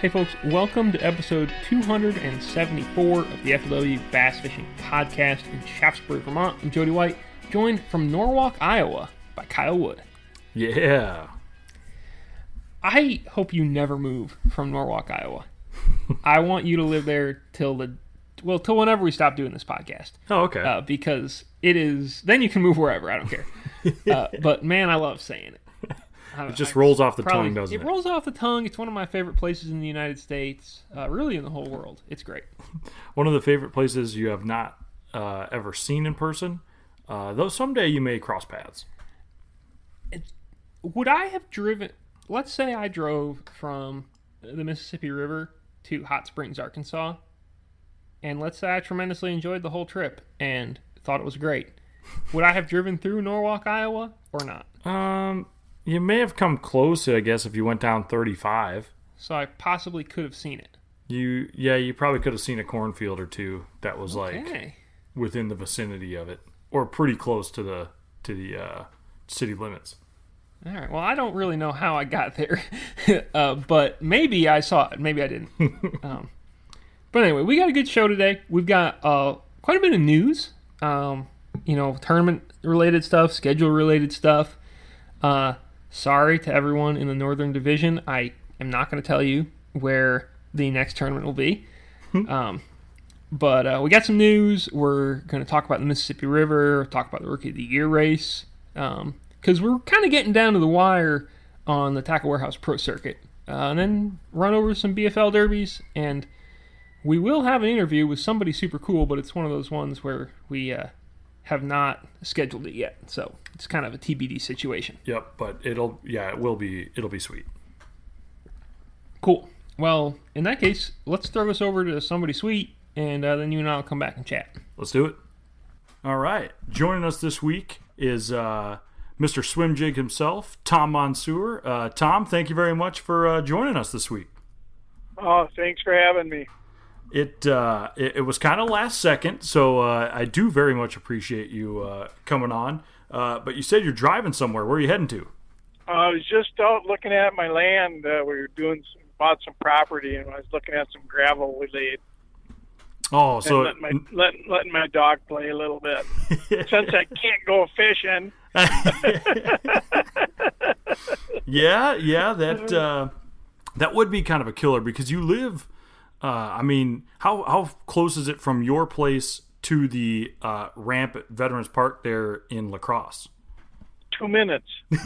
Hey folks, welcome to episode 274 of the FLW Bass Fishing Podcast in Shaftsbury, Vermont. I'm Jody White, joined from Norwalk, Iowa by Kyle Wood. Yeah. I hope you never move from Norwalk, Iowa. I want you to live there till the well, till whenever we stop doing this podcast. Oh, okay. Uh, because it is then you can move wherever. I don't care. uh, but man, I love saying it. it just rolls off the Probably- tongue, doesn't it? It rolls off the tongue. It's one of my favorite places in the United States, uh, really in the whole world. It's great. One of the favorite places you have not uh, ever seen in person. Uh, though someday you may cross paths. Would I have driven? Let's say I drove from the Mississippi River to Hot Springs, Arkansas, and let's say I tremendously enjoyed the whole trip and thought it was great. Would I have driven through Norwalk, Iowa, or not? Um, you may have come close, it, I guess, if you went down 35. So I possibly could have seen it. You, yeah, you probably could have seen a cornfield or two that was like within the vicinity of it, or pretty close to the to the uh, city limits. All right. Well, I don't really know how I got there, uh, but maybe I saw it. Maybe I didn't. um, but anyway, we got a good show today. We've got uh, quite a bit of news. Um, you know, tournament related stuff, schedule related stuff. Uh, sorry to everyone in the Northern Division. I am not going to tell you where the next tournament will be. um, but uh, we got some news. We're going to talk about the Mississippi River, talk about the Rookie of the Year race, because we're kind of getting down to the wire on the Tackle Warehouse Pro Circuit, uh, and then run over some BFL derbies. And we will have an interview with somebody super cool, but it's one of those ones where we uh, have not scheduled it yet, so it's kind of a TBD situation. Yep, but it'll yeah, it will be it'll be sweet. Cool. Well, in that case, let's throw this over to somebody sweet, and uh, then you and I'll come back and chat. Let's do it. All right. Joining us this week is uh, Mr. Swim Jig himself, Tom Monsoor. Uh, Tom, thank you very much for uh, joining us this week. Oh, thanks for having me. It uh, it, it was kind of last second, so uh, I do very much appreciate you uh, coming on. Uh, but you said you're driving somewhere. Where are you heading to? I was just out looking at my land. Uh, we were doing some, bought some property, and I was looking at some gravel we laid. Oh, so letting, my, letting, letting my dog play a little bit. Since I can't go fishing, yeah, yeah, that uh, that would be kind of a killer because you live. Uh, I mean, how how close is it from your place to the uh, ramp at Veterans Park there in La Crosse? two minutes.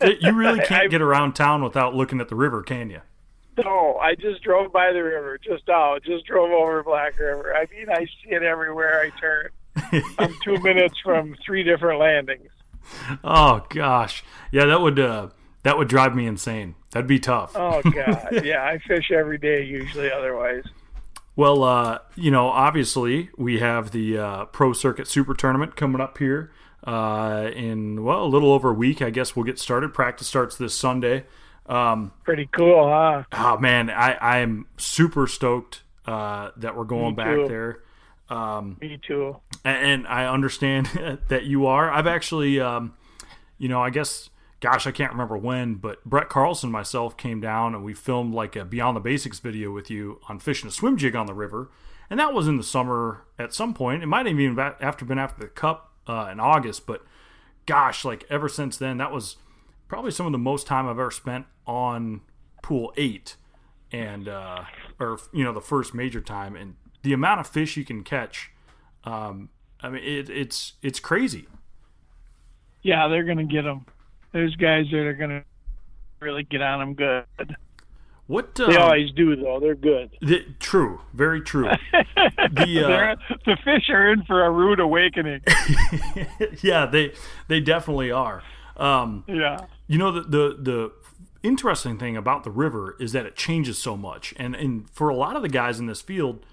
You really can't I- get around town without looking at the river, can you? No, I just drove by the river, just out, just drove over Black River. I mean, I see it everywhere I turn. I'm two minutes from three different landings. Oh gosh, yeah, that would uh, that would drive me insane. That'd be tough. Oh God, yeah, I fish every day usually. Otherwise, Well, uh, you know, obviously we have the uh, Pro Circuit Super Tournament coming up here uh, in well a little over a week. I guess we'll get started. Practice starts this Sunday. Um, pretty cool, huh? oh man, I I am super stoked uh, that we're going Me back too. there. Um, Me too. and, and I understand that you are. I've actually, um, you know, I guess, gosh, I can't remember when, but Brett Carlson and myself came down and we filmed like a Beyond the Basics video with you on fishing a swim jig on the river, and that was in the summer at some point. It might have even after been after the Cup uh, in August, but gosh, like ever since then, that was probably some of the most time I've ever spent on pool eight, and uh, or you know the first major time, and the amount of fish you can catch. Um, I mean, it, it's it's crazy. Yeah, they're gonna get them. There's guys that are gonna really get on them good. What They um, always do, though. They're good. the, true, very true. the uh, the fish are in for a rude awakening. yeah, they they definitely are. Um, Yeah. you know the, the the interesting thing about the river is that it changes so much, and and for a lot of the guys in this field,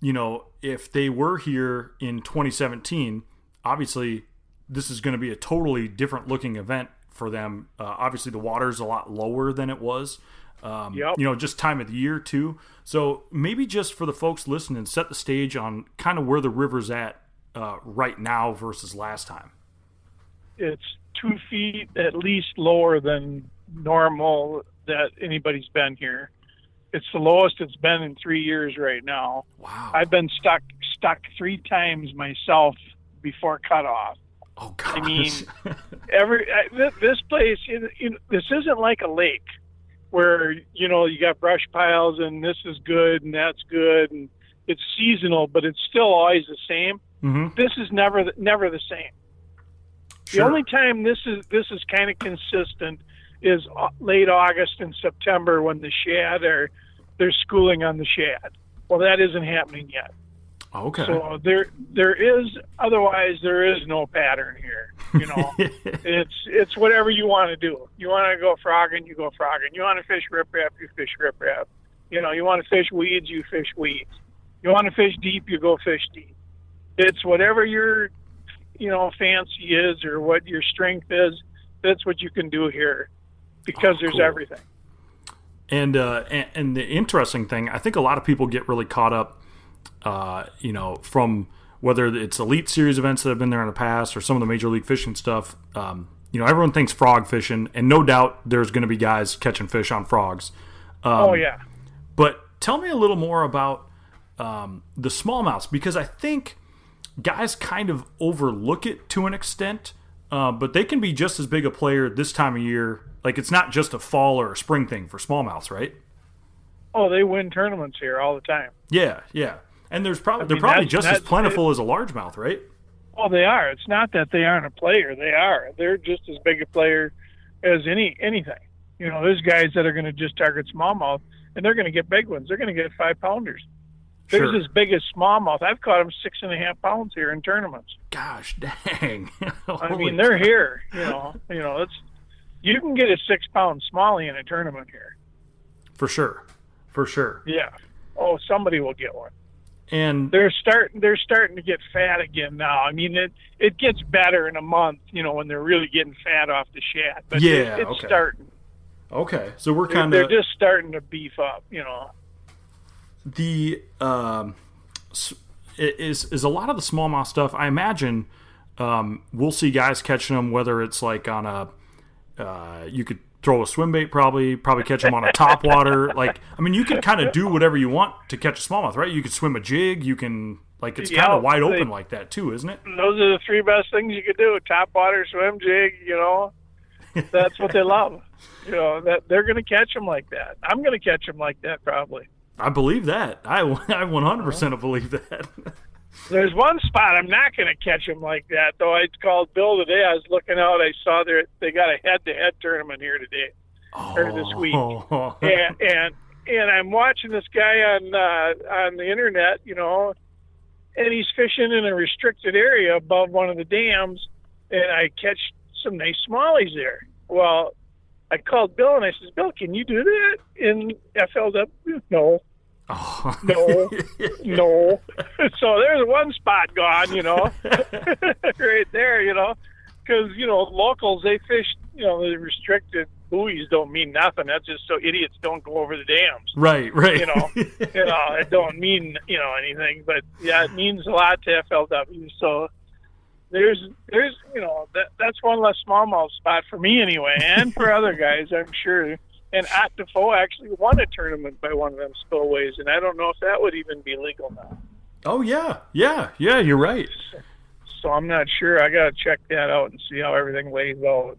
you know, if they were here in 2017, obviously this is going to be a totally different looking event for them. Uh, obviously, the water's a lot lower than it was. Um, Yep. You know, just time of the year too. So maybe just for the folks listening, set the stage on kind of where the river's at uh, right now versus last time? It's two feet at least lower than normal that anybody's been here. It's the lowest it's been in three years right now. Wow. I've been stuck stuck three times myself before cutoff. Oh gosh. I mean, every I- this place, this isn't like a lake where you know you got brush piles and this is good and that's good and it's seasonal, but it's still always the same. hmm This is never the- never the same. Sure. The only time this is this is kind of consistent is late August and September when the shad are they're schooling on the shad. Well, that isn't happening yet. Okay. So there there is otherwise there is no pattern here. You know, it's it's whatever you want to do. You want to go frogging, you go frogging. You want to fish riprap, you fish riprap. You know, you want to fish weeds, you fish weeds. You want to fish deep, you go fish deep. It's whatever your you know fancy is or what your strength is. That's what you can do here because Oh, there's cool. everything. And, uh, and and the interesting thing, I think a lot of people get really caught up, uh, you know, from whether it's elite series events that have been there in the past or some of the major league fishing stuff. Um, you know, everyone thinks frog fishing, and no doubt there's going to be guys catching fish on frogs. Um, oh yeah. But tell me a little more about um, the smallmouths because I think guys kind of overlook it to an extent, uh, but they can be just as big a player this time of year. Like it's not just a fall or a spring thing for smallmouths, right? Oh, they win tournaments here all the time. Yeah, yeah. And there's probably they're probably just as plentiful as a largemouth, right? Well, they are. It's not that they aren't a player. They are. They're just as big a player as any anything. You know, there's guys that are going to just target smallmouth, and they're going to get big ones. They're going to get five pounders. There's Sure. as big as smallmouth. I've caught them six and a half pounds here in tournaments. Gosh, dang! I mean, they're here. You know, you know, it's you can get a six pound smallie in a tournament here. for sure, for sure. Yeah. Oh, somebody will get one. And They're starting. They're starting to get fat again now. I mean, it it gets better in a month. You know, when they're really getting fat off the shad. But Yeah, it, it's okay. starting. okay, so we're They're, they're just starting to beef up. You know. the um, is is a lot of the smallmouth stuff. I imagine um, we'll see guys catching them, whether it's like on a uh, you could throw a swim bait, probably probably catch them on a top water. Like I mean, you can kind of do whatever you want to catch a smallmouth, right? You could swim a jig. You can like it's Yeah, kind of wide they- open like that too, isn't it? Those are the three best things you could do: top water, swim jig. You know, that's what they love. You know that they're going to catch them like that. I'm going to catch them like that probably. I believe that. I I 100 uh-huh. percent believe that. There's one spot I'm not going to catch him like that though. I called Bill today. I was looking out. I saw there they got a head-to-head tournament here today. Or this week. Oh. and and and I'm watching this guy on uh, on the internet, you know, and he's fishing in a restricted area above one of the dams, and I catch some nice smallies there. Well, I called Bill and I says, Bill, can you do that in FLW? No, Oh. no, no. so there's one spot gone, you know, right there, you know, because you know locals they fish, you know, the restricted buoys don't mean nothing. That's just so idiots don't go over the dams. Right, right. You know, you know, it don't mean you know anything, but yeah, it means a lot to FLW. So there's there's you know that that's one less smallmouth spot for me anyway, and for other guys, I'm sure. And Defoe actually won a tournament by one of them spillways, and I don't know if that would even be legal now. oh yeah, yeah, yeah. You're right. So I'm not sure. I got to check that out and see how everything lays out.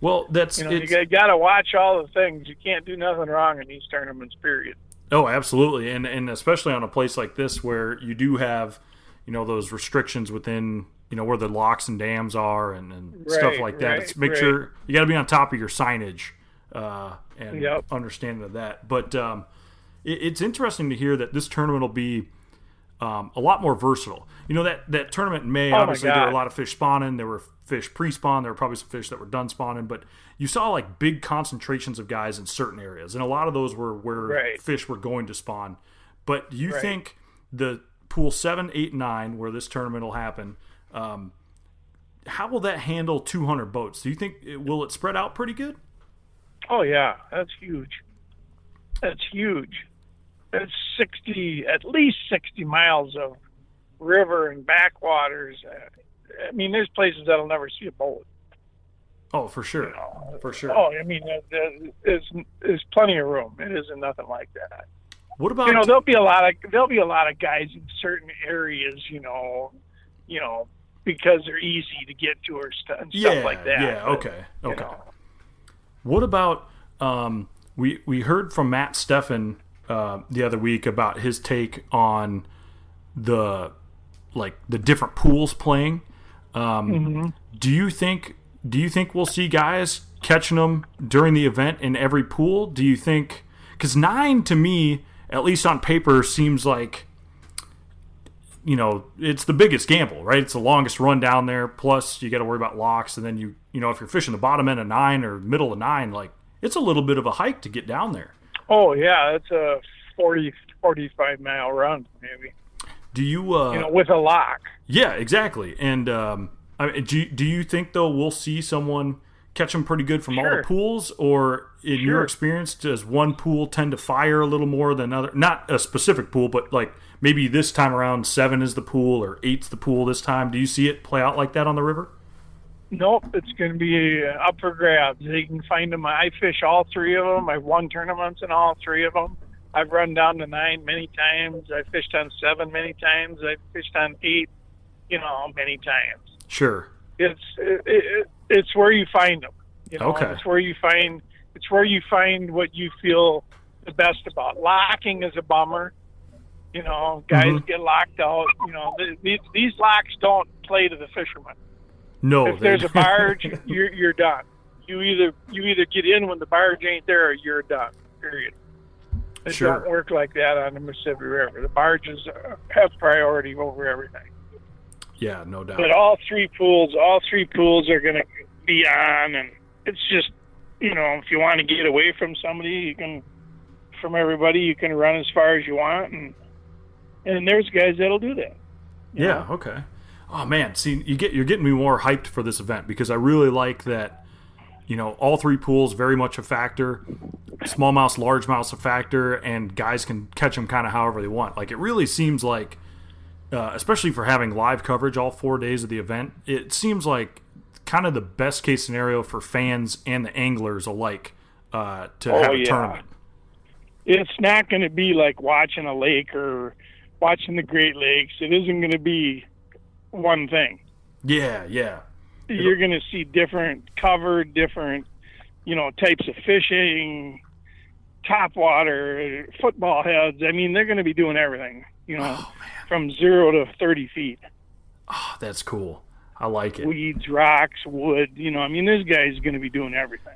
Well, that's You know, you got to watch all the things. You can't do nothing wrong in these tournaments. Period. oh, absolutely, and and especially on a place like this where you do have, you know, those restrictions within, you know, where the locks and dams are and, and stuff like that. right, it's make right. sure you got to be on top of your signage uh, and Yep. understanding of that. But um, it, it's interesting to hear that this tournament will be um, a lot more versatile. You know that that tournament in May, Oh obviously there were a lot of fish spawning. There were fish pre-spawn. There were probably some fish that were done spawning, but you saw like big concentrations of guys in certain areas, and a lot of those were where Right. fish were going to spawn. But do you Right. think the pool seven, eight, nine, where this tournament will happen? Um, how will that handle 200 boats? Do you think it, will it spread out pretty good? Oh yeah, that's huge. That's huge. That's sixty, at least sixty miles of river and backwaters. Uh, I mean, there's places that'll never see a boat. Oh, for sure, for sure. Oh, I mean, there's there's plenty of room. It isn't nothing like that. What about You know, there'll be a lot of there'll be a lot of guys in certain areas. You know, you know, because they're easy to get to or st- and yeah, stuff like that. yeah, okay, you okay. know, What about um, we we heard from Matt Steffen uh, the other week about his take on the like the different pools playing. Um, Mm-hmm. Do you think do you think we'll see guys catching them during the event in every pool? Do you think because nine to me, at least on paper, seems like you know it's the biggest gamble, right? It's the longest run down there. Plus, you got to worry about locks, and then you you know if you're fishing the bottom end of nine or middle of nine, like it's a little bit of a hike to get down there. Oh yeah, it's a 40, 45 mile run maybe. Do you? Uh, You know, with a lock. yeah, exactly. And um, I mean, do you, do you think though we'll see someone catch them pretty good from all the pools, or in your experience, does one pool tend to fire a little more than other? Not a specific pool, but like maybe this time around seven is the pool or eight's the pool this time. Do you see it play out like that on the river? Nope, it's going to be up for grabs. You can find them. I fish all three of them. I've won tournaments in all three of them. I've run down to nine many times. I fished on seven many times. I fished on eight, you know, many times. Sure. It's it, it, it's where you find them. You know, Okay. it's where you find it's where you find what you feel the best about. Locking is a bummer. You know, guys Mhm. get locked out. You know, th- these these locks don't play to the fishermen No. if there's a barge, you're you're done. You either you either get in when the barge ain't there, or you're done. Period. It Sure. don't work like that on the Mississippi River. The barges have priority over everything. yeah, no doubt. But all three pools, all three pools are going to be on, and it's just you know if you want to get away from somebody, you can from everybody, you can run as far as you want, and and there's guys that'll do that. Yeah. know? Okay. Oh man, see, you get you're getting me more hyped for this event because I really like that. You know, all three pools very much a factor. Smallmouth, large largemouth's a factor, and guys can catch them kind of however they want. Like it really seems like, uh, especially for having live coverage all four days of the event, it seems like kind of the best case scenario for fans and the anglers alike uh, to Oh, have a yeah. tournament. it's not going to be like watching a lake or watching the Great Lakes. It isn't going to be one thing. Yeah, yeah, You're going to see different cover, different, you know, types of fishing, top water, football heads. I mean, they're going to be doing everything, you know, Oh, from zero to 30 feet. oh, that's cool. I like it. Weeds, rocks, wood, you know, I mean, this guy's going to be doing everything.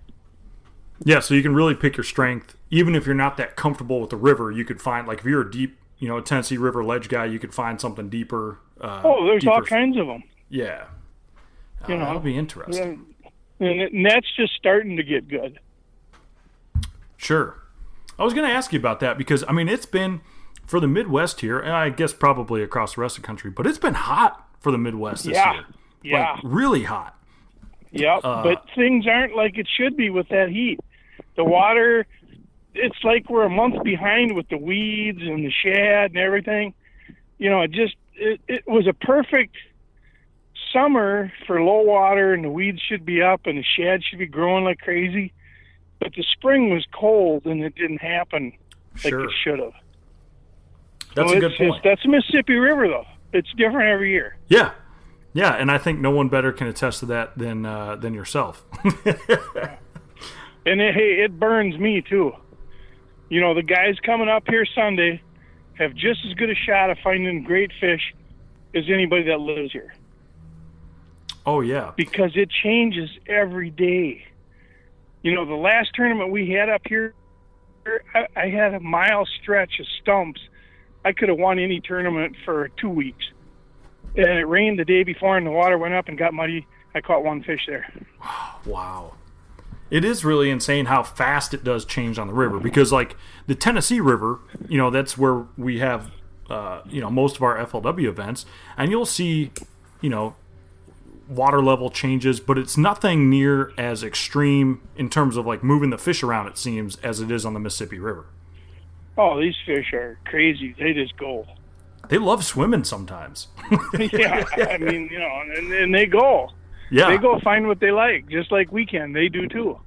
Yeah, so you can really pick your strength. Even if you're not that comfortable with the river, you could find like if you're a deep, you know, a Tennessee River ledge guy, you could find something deeper. Uh, Oh, there's all kinds of them. Yeah, You Oh, know. that'll be interesting. And, and that's just starting to get good. Sure. I was going to ask you about that because I mean it's been for the Midwest here, and I guess probably across the rest of the country, but it's been hot for the Midwest this Yeah. year. Yeah. Like really hot. Yep, Uh, but things aren't like it should be with that heat. The water, it's like we're a month behind with the weeds and the shad and everything. You know, it just it, it was a perfect summer for low water, and the weeds should be up and the shad should be growing like crazy. But the spring was cold and it didn't happen like Sure. it should have. That's So a good point. That's the Mississippi River, though. It's different every year. Yeah. Yeah, and I think no one better can attest to that than uh, than yourself. And it, hey, it burns me too. You know, the guys coming up here Sunday have just as good a shot of finding great fish as anybody that lives here oh yeah. because it changes every day. You know, the last tournament we had up here, I, I had a mile stretch of stumps. I could have won any tournament for two weeks. And it rained the day before, and the water went up and got muddy. I caught one fish there. Wow. It is really insane how fast it does change on the river because, like, the Tennessee River, you know, that's where we have, uh, you know, most of our FLW events, and you'll see, you know, water level changes, but it's nothing near as extreme in terms of like moving the fish around, it seems, as it is on the Mississippi River. Oh, these fish are crazy. They just go. They love swimming sometimes. yeah, I mean, you know, and, and they go. Yeah. They go find what they like, just like we can. They do too.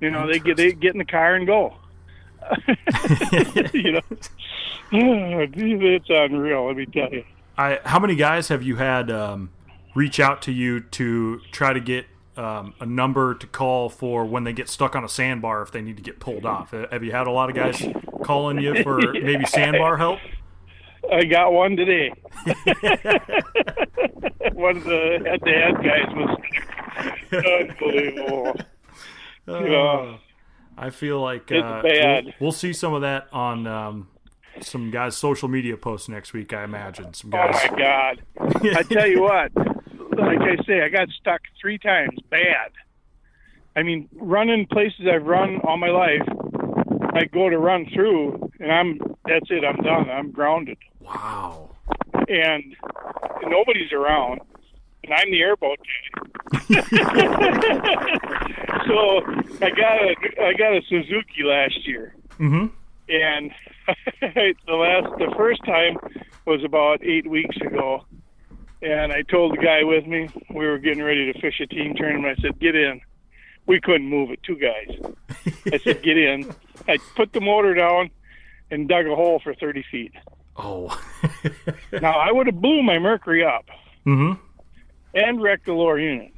You know, they get they get in the car and go. you know, it's unreal. Let me tell you. I, how many guys have you had um, reach out to you to try to get um, a number to call for when they get stuck on a sandbar if they need to get pulled off? Have you had a lot of guys calling you for maybe sandbar help? I got one today. one of the head-to-head guys was unbelievable. Uh, I feel like It's uh, bad. We'll, we'll see some of that on um, some guys' social media posts next week. I imagine some Oh my God! I tell you what, like I say, I got stuck three times. Bad. I mean, running places I've run all my life. I go to run through, and I'm that's it. I'm done. I'm grounded, Wow. and nobody's around, and I'm the airboat guy. so I got a I got a Suzuki last year Mm-hmm. and the last the first time was about eight weeks ago and i told the guy with me we were getting ready to fish a team tournament i said get in we couldn't move it two guys i said get in i put the motor down and dug a hole for 30 feet Oh. now i would have blew my mercury up mm-hmm. and wrecked the lower unit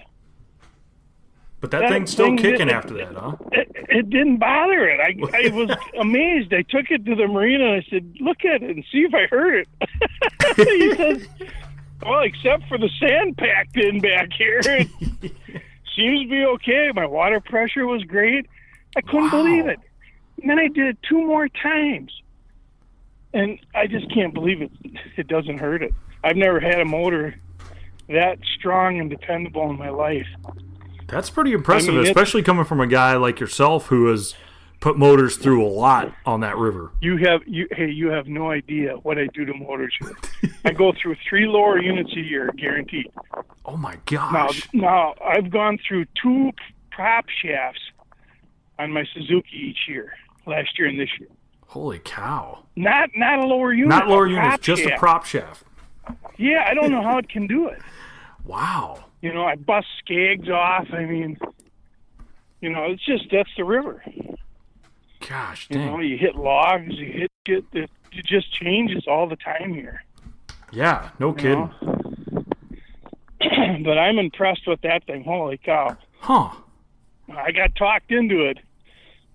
But that, That thing's still thing kicking after that, huh? it, it didn't bother it. I, I was amazed. I took it to the marina and I said, "Look at it and see if I hurt it." he says, "Well, except for the sand packed in back here, seems to be okay. My water pressure was great. I couldn't Wow. believe it. And then I did it two more times, and I just can't believe it. It doesn't hurt it. I've never had a motor that strong and dependable in my life. That's pretty impressive, I mean, especially coming from a guy like yourself who has put motors through a lot on that river. You have you hey, you have no idea what I do to motors. I go through three lower units a year, guaranteed. Oh my Now, gosh. now I've gone through two prop shafts on my Suzuki each year, last year and this year. Holy cow. Not not a lower unit, Not lower units, just a prop shaft. Yeah, I don't know how it can do it. Wow. You know, I bust skegs off. I mean, you know, it's just that's the river. Gosh You know, you hit logs, you hit it. It, it just changes all the time here. Yeah, no kidding. know? but I'm impressed with that thing. Holy cow! Huh. I got talked into it,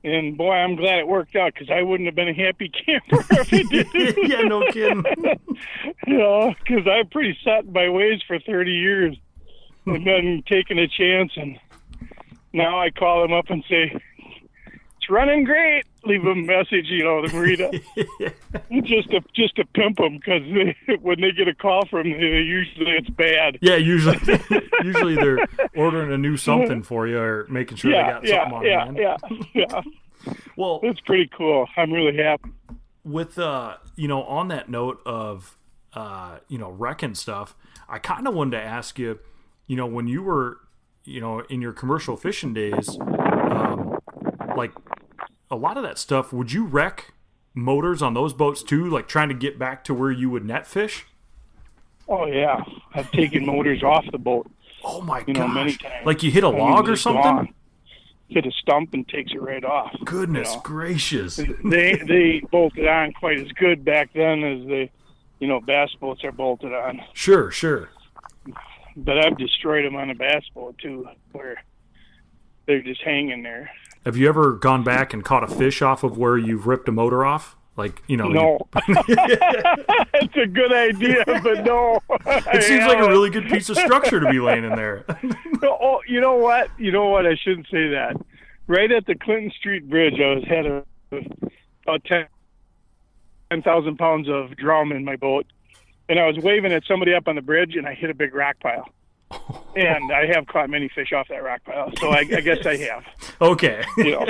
and boy, I'm glad it worked out because I wouldn't have been a happy camper if it didn't. yeah, no kidding. you know, because I'm pretty set in my ways for 30 years, and then taking a chance, and now I call them up and say, "It's running great." Leave a message, you know, to marina, just to just to pimp them because when they get a call from me, usually it's bad. Yeah, usually usually they're ordering a new something for you or making sure Yeah, they got yeah, something on yeah, hand. yeah, yeah. Well, It's pretty cool. I'm really happy. with uh you know on that note of uh you know wrecking stuff i kind of wanted to ask you you know when you were you know in your commercial fishing days um like a lot of that stuff would you wreck motors on those boats too like trying to get back to where you would net fish Oh yeah, I've taken motors off the boat. oh my You know, gosh like you hit a I mean, log or something gone. Hit a stump and takes it right off. goodness you know. gracious they they bolted on quite as good back then as the you know bass boats are bolted on. sure sure But I've destroyed them on a bass boat too, where they're just hanging there. Have you ever gone back and caught a fish off of where you've ripped a motor off like you know No, it's a good idea, but no. it seems like a really good piece of structure to be laying in there Oh, you know what? You know what? I shouldn't say that. Right at the Clinton Street Bridge, I was had a, about ten ten thousand pounds of drum in my boat, and I was waving at somebody up on the bridge, and I hit a big rock pile. And I have caught many fish off that rock pile, so I, I guess I have. okay You know.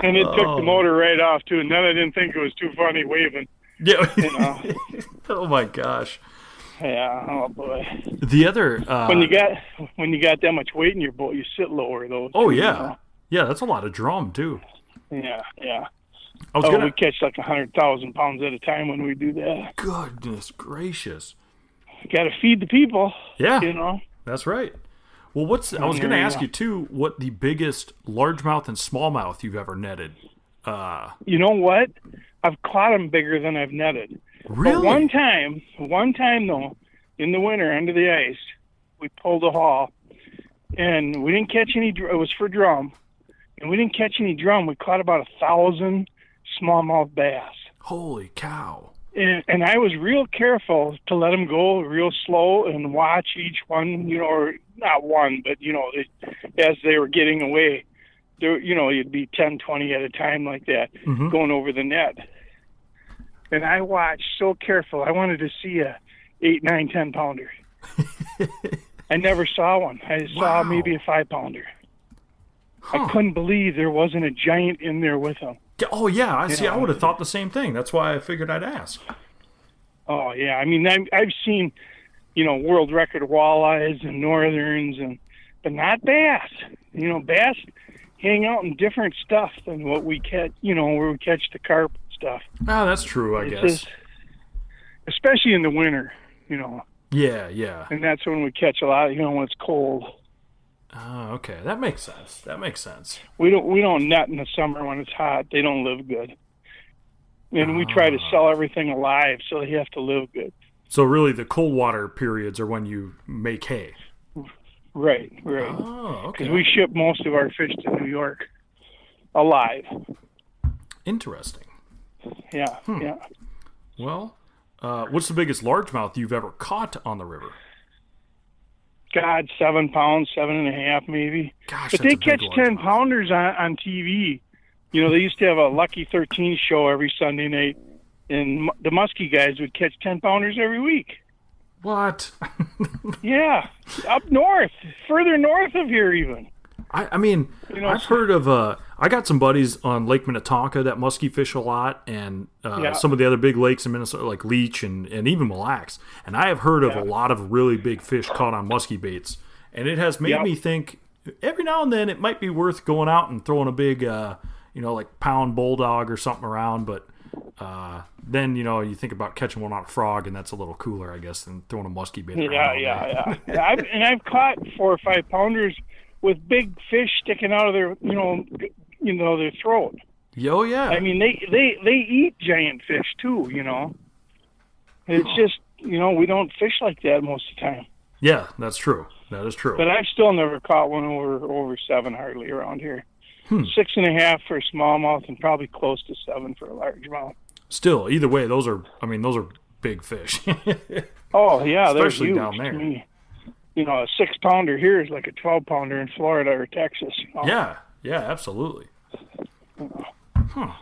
and it took Oh. the motor right off too, and then I didn't think it was too funny waving. Yeah. know. oh my gosh. Yeah, oh boy. The other. Uh, When you got when you got that much weight in your boat, you sit lower though. oh too, you yeah, know. yeah. That's a lot of drum too. Yeah, yeah. I was Oh, gonna. we catch like a hundred thousand pounds at a time when we do that. Goodness gracious. Got to feed the people, Yeah, you know. that's right. Well, what's I was going to ask you too what the biggest largemouth and smallmouth you've ever netted. Uh, You know what? I've caught them bigger than I've netted. really? But one time, one time though, in the winter under the ice, we pulled a haul, and we didn't catch any. It was for drum, and we didn't catch any drum. We caught about a thousand smallmouth bass, Holy cow! And, and I was real careful to let them go real slow and watch each one. You know, or not one, but you know, it, as they were getting away. There, you know, you'd be 10, 20 at a time like that, Mhm. going over the net. And I watched so careful. I wanted to see a eight, nine, ten pounder. I never saw one. I saw Wow. maybe a five pounder. Huh. I couldn't believe there wasn't a giant in there with them. Oh yeah, I see. I know. would have thought the same thing. That's why I figured I'd ask. Oh yeah, I mean I'm, I've seen, you know, world record walleyes and northerns and, but not bass. You know, bass hang out in different stuff than what we catch. You know, where we catch the carp stuff. Ah, that's true. I It's guess. just, especially in the winter. You know, Yeah, yeah. and that's when we catch a lot. You know, when it's cold. Oh, okay. That makes sense. That makes sense. We don't we don't net in the summer when it's hot. They don't live good. And we try to sell everything alive, so they have to live good. So really, the cold water periods are when you make hay. Right, right. Oh, okay. Because we ship most of our fish to New York alive. Interesting. Yeah, Hmm. yeah. Well, uh, what's the biggest largemouth you've ever caught on the river? God, seven pounds, seven and a half, maybe. Gosh, But they catch ten pounders on on TV. You know, they used to have a Lucky Thirteen show every Sunday night, and the Muskie guys would catch ten pounders every week. What? Yeah, up north, further north of here, even. I, I mean, You know, I've heard of. Uh, I got some buddies on Lake Minnetonka that muskie fish a lot, and uh, Yeah. some of the other big lakes in Minnesota, like Leech and, and even Mille Lacs. And I have heard of Yeah. a lot of really big fish caught on muskie baits, and it has made Yep. me think every now and then it might be worth going out and throwing a big, uh, you know, like pound Bull Dawg or something around. But uh, then you know you think about catching one on a frog, and that's a little cooler, I guess, than throwing a muskie bait. around Yeah, yeah, yeah. I've, and I've caught four or five pounders with big fish sticking out of their, you know, you know, their throat. Yo, yeah. I mean, they they they eat giant fish too. You know, it's just you know we don't fish like that most of the time. yeah, that's true. That is true. But I've still never caught one over over seven hardly around here. Hmm. Six and a half for a smallmouth and probably close to seven for a largemouth. Still, either way, those are. I mean, those are big fish. Oh yeah, they're Especially huge down there. You know, a six pounder here is like a twelve pounder in Florida or Texas. Yeah, yeah, absolutely. Huh.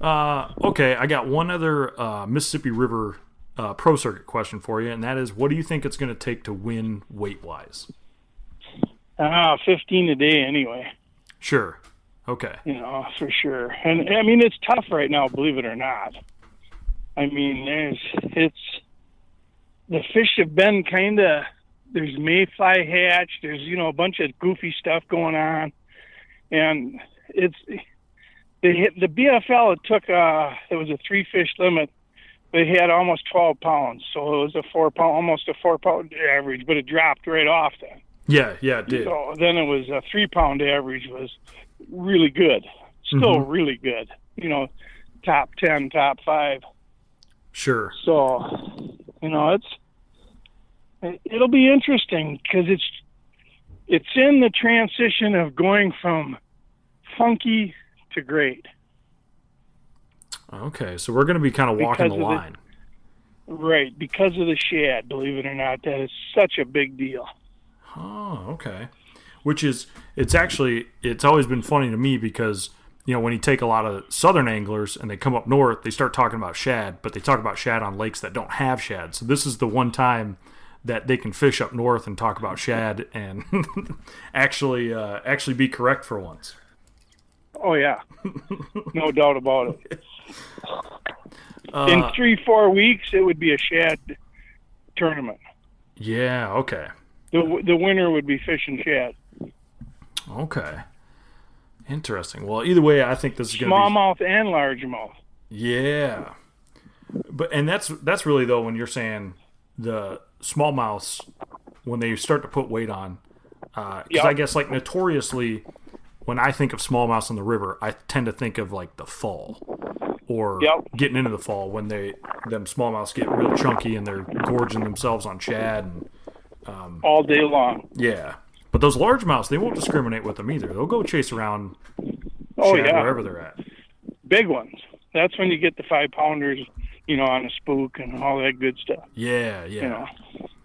Uh, okay, I got one other uh, Mississippi River uh, Pro Circuit question for you, and that is, what do you think it's going to take to win weight wise? Ah, fifteen a day anyway. Sure. Okay. you know, for sure. And I mean, it's tough right now, believe it or not. I mean, there's it's the fish have been kind of there's mayfly hatch. There's you know a bunch of goofy stuff going on, and it's they hit the BFL. It took uh it was a three fish limit. They had almost twelve pounds, so it was a four pound, almost a four pound average, but it dropped right off then. Yeah, yeah, it did. So then it was a three pound average was really good. Still Mhm. really good. You know, top ten, top five. Sure. So, you know, it's it- it'll be interesting because it's it's in the transition of going from funky to great. Okay, so we're going to be kind of walking Because the of the- line. Right, because of the shad, believe it or not, that is such a big deal. Oh, okay. Which is, it's actually, it's always been funny to me because, you know, when you take a lot of southern anglers and they come up north, they start talking about shad, but they talk about shad on lakes that don't have shad. So this is the one time that they can fish up north and talk about shad and actually, uh, actually be correct for once. Oh yeah, no doubt about it. Uh, In three, four weeks, it would be a shad tournament. yeah. Okay. The the winner would be fishing shad. Okay. Interesting. Well, either way, I think this is going to be Smallmouth and largemouth. Yeah, but and that's that's really though when you're saying the smallmouths when they start to put weight on, uh, because Yep. I guess like notoriously when I think of smallmouths on the river, I tend to think of like the fall or Yep. getting into the fall when they them smallmouths get real chunky and they're gorging themselves on shad and um, all day long. yeah. But those largemouths, they won't discriminate with them either. They'll go chase around Oh yeah, wherever they're at. big ones. That's when you get the five pounders, you know, on a spook and all that good stuff. Yeah, yeah.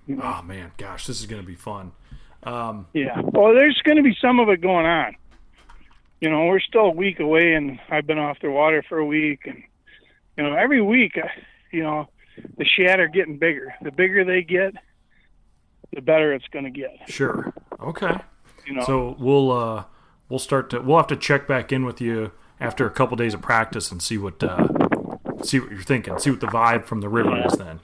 You know, Oh man, gosh, this is gonna be fun. Um, yeah. Well, there's going to be some of it going on. You know, we're still a week away, and I've been off the water for a week, and you know, every week, uh, you know, the shad are getting bigger. The bigger they get, the better it's going to get. sure. Okay. You know, So we'll uh, we'll start to we'll have to check back in with you after a couple days of practice and see what uh, see what you're thinking, see what the vibe from the river is then.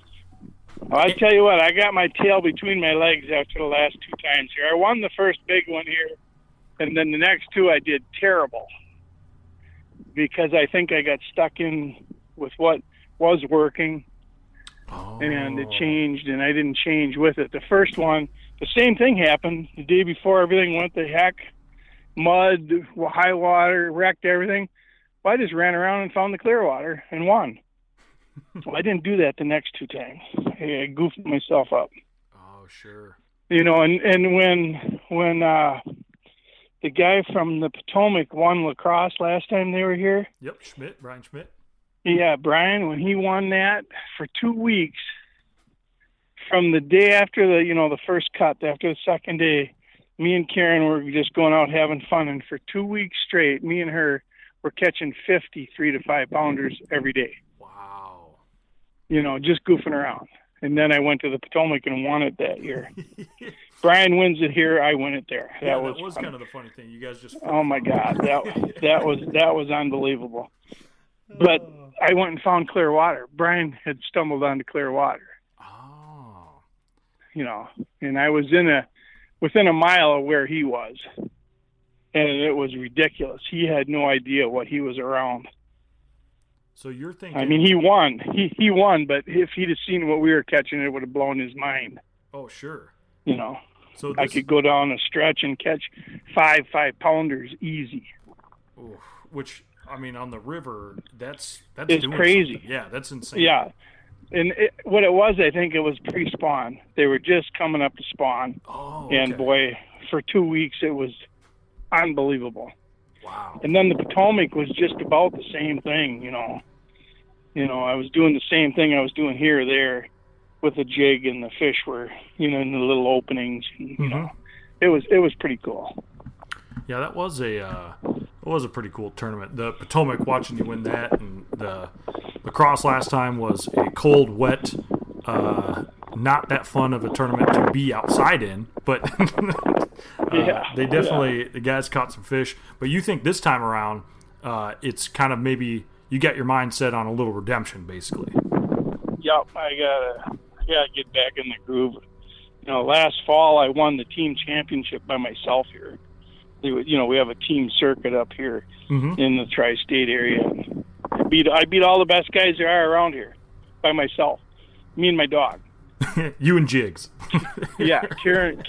Well, I tell you what, I got my tail between my legs after the last two times here. I won the first big one here, and then the next two I did terrible because I think I got stuck in with what was working Oh, and it oh. changed, and I didn't change with it. The first one, the same thing happened the day before. Everything went to heck, mud, high water, wrecked everything. Well, I just ran around and found the clear water and won. well, I didn't do that the next two times. I goofed myself up, Oh sure. you know. And and when when uh, the guy from the Potomac won La Crosse last time they were here, Yep, Schmitt, Bryan Schmitt. Yeah, Bryan, when he won that for two weeks, from the day after the you know the first cut, after the second day, me and Karen were just going out having fun, and for two weeks straight, me and her were catching fifty three to five pounders every day. Wow. You know, just goofing around. And then I went to the Potomac and won it that year. Bryan wins it here, I win it there. That yeah, was, that was kind of the funny thing. You guys just Oh my God, that that was that was unbelievable. But oh. I went and found clear water. Bryan had stumbled onto clear water, Oh. you know, and I was in a within a mile of where he was, and it was ridiculous. He had no idea what he was around. So you're thinking I mean, he won. He he won, but if he'd have seen what we were catching, it would have blown his mind. Oh sure. You know, So I could go down a stretch and catch five five pounders easy. oof, which I mean on the river, that's that's It's crazy. something. Yeah, that's insane. Yeah. And it, what it was, I think it was pre-spawn. They were just coming up to spawn, Oh. and boy, for two weeks it was unbelievable. Wow. And then the Potomac was just about the same thing, you know. You know, I was doing the same thing I was doing here or there with the jig, and the fish were, you know, in the little openings. And, you know, it was it was pretty cool. Yeah, that was a uh, it was a pretty cool tournament. The Potomac watching you win that, and the La Crosse last time was a cold, wet, uh, not that fun of a tournament to be outside in. But uh, Yeah, they definitely the guys caught some fish. But you think this time around, uh, it's kind of maybe you got your mind set on a little redemption, basically. Yep, I gotta I gotta get back in the groove. You know, last fall I won the team championship by myself here. You know, we have a team circuit up here Mhm. in the tri-state area. I beat I beat all the best guys there are around here by myself. Me and my dog. you and Jigs. Yeah, Karen.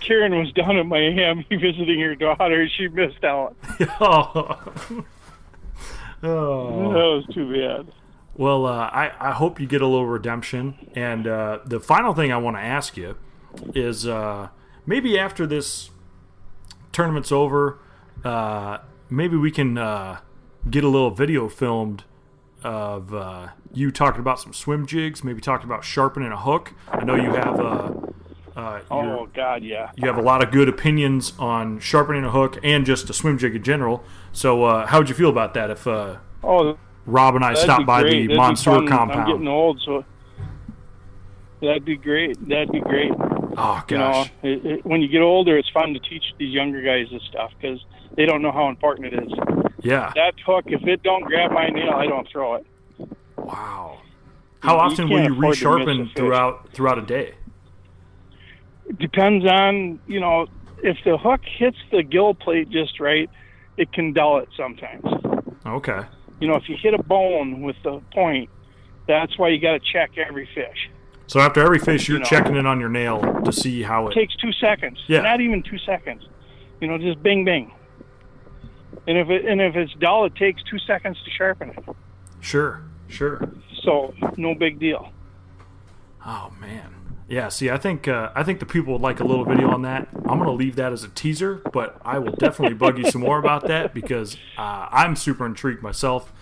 Karen was down in Miami visiting her daughter. She missed out. oh. Oh. That was too bad. Well, uh, I, I hope you get a little redemption. And uh, the final thing I want to ask you is uh, maybe after this tournament's over, uh, maybe we can uh, get a little video filmed of uh, you talking about some swim jigs, maybe talking about sharpening a hook. I know you have uh, uh, Oh God, yeah. you have a lot of good opinions on sharpening a hook and just a swim jig in general. So, uh, how would you feel about that if uh, Oh, Rob and I stopped by the That'd Monsoor fun. I'm getting old, so that'd be great. That'd be great. oh You know, gosh, it, it, when you get older, it's fun to teach these younger guys this stuff because they don't know how important it is. yeah, That hook, if it don't grab my nail, I don't throw it. wow. How you often will you resharpen throughout throughout a day? It depends on you know if the hook hits the gill plate just right. it can dull it sometimes. Okay. You know, if you hit a bone with the point, that's why you got to check every fish. So after every fish, you're You know. checking it on your nail to see how It it. takes two seconds. Yeah. Not even two seconds. You know, just bing bing. And if it and if it's dull, it takes two seconds to sharpen it. Sure, sure. So no big deal. Oh man. Yeah. See, I think uh, I think the people would like a little video on that. I'm gonna leave that as a teaser, but I will definitely bug you some more about that because uh, I'm super intrigued myself.